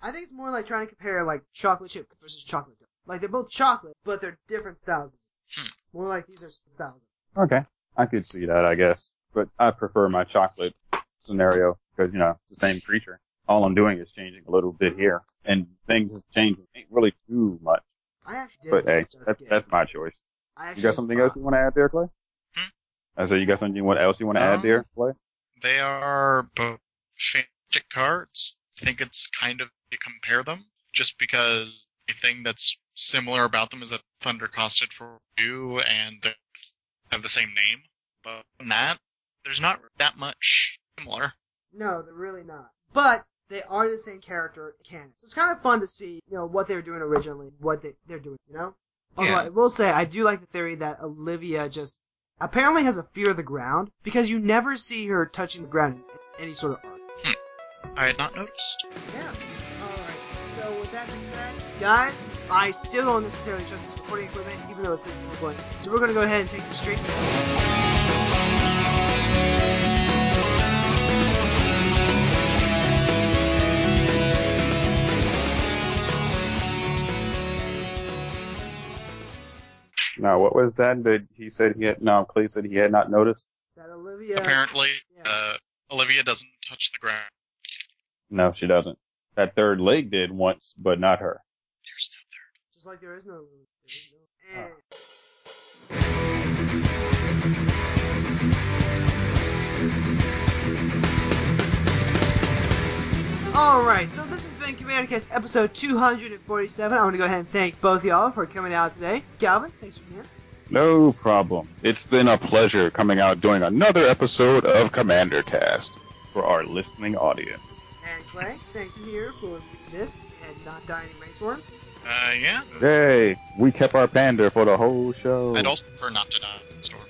I think it's more like trying to compare like chocolate chip versus chocolate donut. Like they're both chocolate, but they're different styles. Hmm. More like these are styles. Okay. I could see that, I guess. But I prefer my chocolate scenario because, you know, it's the same creature. All I'm doing is changing a little bit here. And things have changed ain't really too much. I actually did. But hey, that's, that's my choice. You got something else you want to add there, Clay? Hmm? I said you got something you else you want to add Um, there, Clay? They are both fantastic cards. I think it's kind of to compare them, just because a thing that's similar about them is that Thunder costed for you and have the same name. But than that, there's not that much similar. No, they're really not. But they are the same character canon. So it's kind of fun to see, you know, what they were doing originally, what they, they're doing, you know? Although Yeah. I will say, I do like the theory that Olivia just apparently has a fear of the ground because you never see her touching the ground in any sort of art. Hmm. I had not noticed. Yeah. Alright. So with that being said, guys, I still don't necessarily trust this recording equipment, even though it says it's recording. So we're gonna go ahead and take this straight to No, what was that that he said he had, no, Clay said he had not noticed? that Olivia Apparently, yeah. uh, Olivia doesn't touch the ground. No, she doesn't. That third leg did once, but not her. There's no third. just like there is no Olivia. There is no ah. and Alright, so this has been Commander Cast episode 247. I want to go ahead and thank both y'all for coming out today. Galvin, thanks for being here. No problem. It's been a pleasure coming out doing another episode of Commander Cast for our listening audience. And Clay, thank you here for this and not dying in Racehorn. Uh, yeah. Yay! We kept our pander for the whole show. I'd also prefer not to die in storm.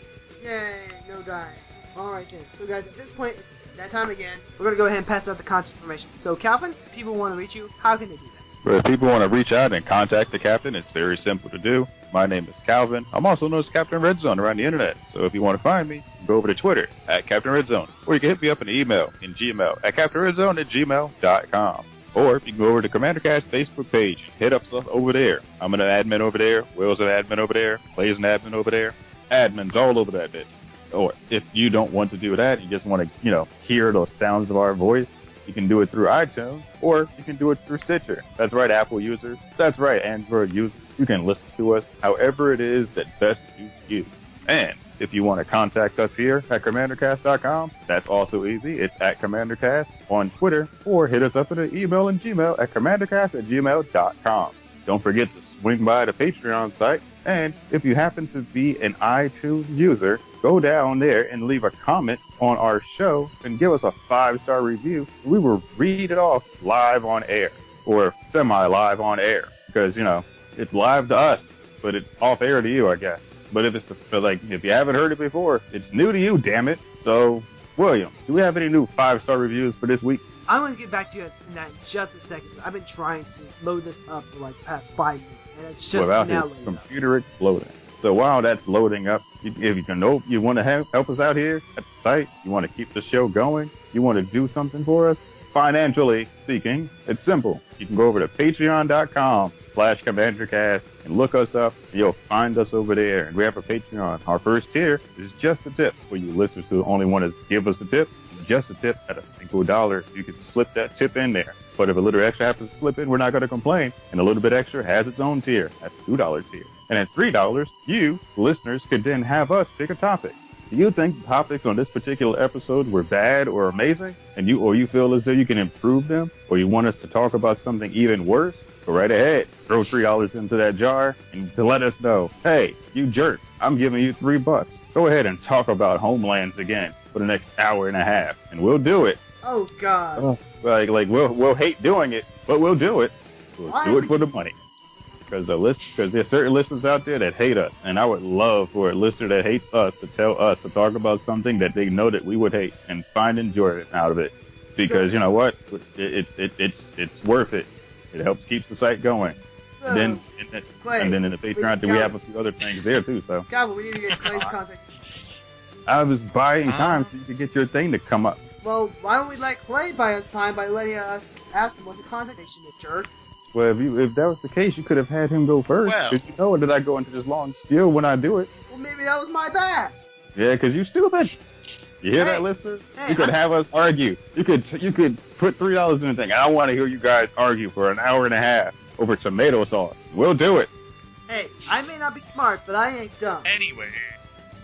Yay, no dying. Alright then. So guys, at this point, that time again. We're gonna go ahead and pass out the contact information. So Calvin, people want to reach you, how can they do that? But if people want to reach out and contact the captain, it's very simple to do. My name is Calvin. I'm also known as Captain Red Zone around the internet. So if you want to find me, go over to Twitter at Captain Red Zone. Or you can hit me up in email in Gmail at CaptainRedZone at gmail.com. Or you can go over to Commander Cast Facebook page, hit up stuff over there. I'm an admin over there. Will's an admin over there. Clay's an admin over there. Admins all over that bit. Or if you don't want to do that, you just want to, you know, hear the sounds of our voice, you can do it through iTunes, or you can do it through Stitcher. That's right, Apple users. That's right, Android users. You can listen to us however it is that best suits you. And if you want to contact us here at CommanderCast.com, that's also easy. It's at CommanderCast on Twitter, or hit us up at an email and Gmail at CommanderCast at gmail.com. Don't forget to swing by the Patreon site. And if you happen to be an iTunes user, go down there and leave a comment on our show and give us a five star review. We will read it off live on air or semi live on air because, you know, it's live to us, but it's off air to you, I guess. But if it's the, like, if you haven't heard it before, it's new to you, damn it. So, William, do we have any new five star reviews for this week? I'm gonna get back to you in that in just a second. I've been trying to load this up for like past five minutes, and it's just without now his loading up. computer exploding. So while that's loading up, if you can know you want to help, help us out here at the site, you want to keep the show going, you want to do something for us, financially speaking, it's simple. You can go over to patreon.com slash commandercast and look us up and you'll find us over there. And we have a Patreon. Our first tier is just a tip for you listeners who only want to give us a tip. Just a tip at a single dollar. You can slip that tip in there. But if a little extra happens to slip in, we're not going to complain. And a little bit extra has its own tier. That's two dollar tier. And at three dollars, you listeners could then have us pick a topic. Do you think the topics on this particular episode were bad or amazing, and you or you feel as though you can improve them, or you want us to talk about something even worse? Go right ahead, throw three dollars into that jar, and to let us know, hey, you jerk, I'm giving you three bucks. Go ahead and talk about Homelands again for the next hour and a half, and we'll do it. Oh God! Oh, like like we'll we'll hate doing it, but we'll do it. We'll Why do it for the money. Because the list, because there's certain listeners out there that hate us, and I would love for a listener that hates us to tell us to talk about something that they know that we would hate and find enjoyment out of it. Because you know what, it, it's it, it's it's worth it. It helps keeps the site going. So, and then and then, Clay, and then in the Patreon, we have a few other things there too. So Calvin, we need to get Clay's contact. I was buying Ah. time so you could get your thing to come up. Well, why don't we let Clay buy us time by letting us ask him what the contact is, jerk? Well, if you if that was the case, you could have had him go first. Well. 'cause you know that I go into this long spiel when I do it. Well, maybe that was my bad. Yeah, 'cause you stupid. You hear Hey. that, listener? Hey, you could I'm- have us argue. You could you could put three dollars in the thing. I want to hear you guys argue for an hour and a half over tomato sauce. We'll do it. Hey, I may not be smart, but I ain't dumb. Anyway,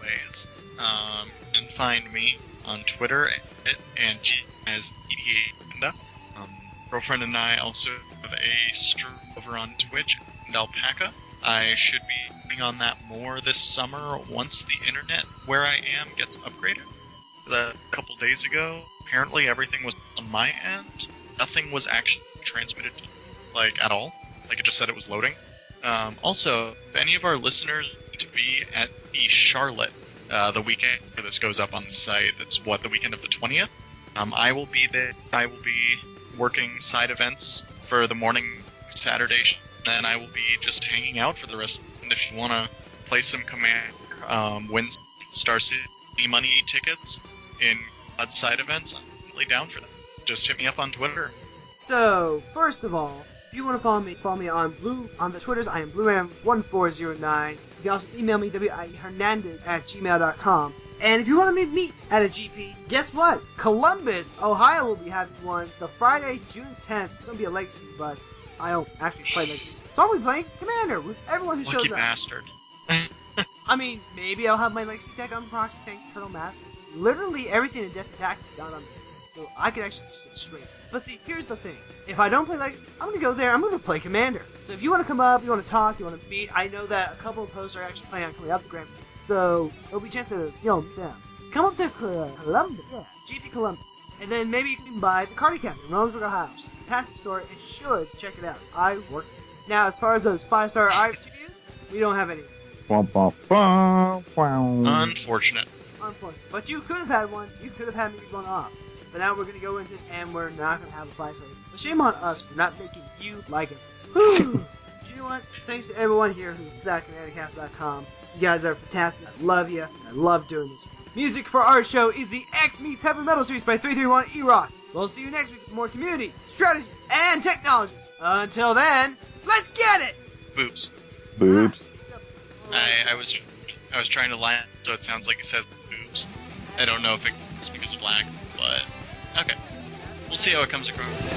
ways, um, you can find me on Twitter at, and as EDA Um, girlfriend and I also have a stream over on Twitch and Alpaca. I should be doing on that more this summer once the internet where I am gets upgraded. The, a couple days ago, apparently everything was on my end. Nothing was actually transmitted, like at all. Like it just said it was loading. Um, also, if any of our listeners to be at the Charlotte uh, the weekend this goes up on the site, that's what the weekend of the 20th. Um, I will be there. I will be working side events for the morning Saturday. Then I will be just hanging out for the rest. And if you want to play some command, um, win Star City money tickets in side events, I'm really down for that. Just hit me up on Twitter. So, first of all, if you want to follow me, follow me on Blue on the Twitters. I am BlueRam1409. You can also email me Hernandez at gmail.com. And if you want to meet me at a GP, guess what? Columbus, Ohio will be having one the Friday, June 10th. It's going to be a Legacy, but I don't actually play Legacy. So to be playing Commander with everyone who Lucky shows up. bastard. I mean, maybe I'll have my Legacy deck on Proxy Tank Turtle Master. Literally everything in Death and Tax is done on this, so I can actually just sit straight. But see, here's the thing. If I don't play Legacy, I'm gonna go there, I'm gonna play Commander. So if you wanna come up, you wanna talk, you wanna meet, I know that a couple of hosts are actually planning on coming up to Grand Prix. So it'll be a chance to, you know, meet them. Come up to uh, Columbus, yeah, GP Columbus. And then maybe you can buy the Cardi Captain, Reynoldsburg, Ohio. Fantastic store, It should check it out. I work. Now, as far as those five star art reviews, we don't have any. Bum, bum, bum, bum. Unfortunate. Unfortunate. But you could have had one. You could have had me one off. But now we're gonna go into it, and we're not gonna have a five star. But shame on us for not making you like us. Whew. you know what? Thanks to everyone here who's at CommanderCast.com. You guys are fantastic. I love you. I love doing this. Music for our show is the X Meets Heavy Metal series by 331 E-Rock. We'll see you next week with more community, strategy, and technology. Until then, let's get it! Boobs. Boobs. I, I was I was trying to line it so it sounds like it says I don't know if it's because of lag, but okay. We'll see how it comes across.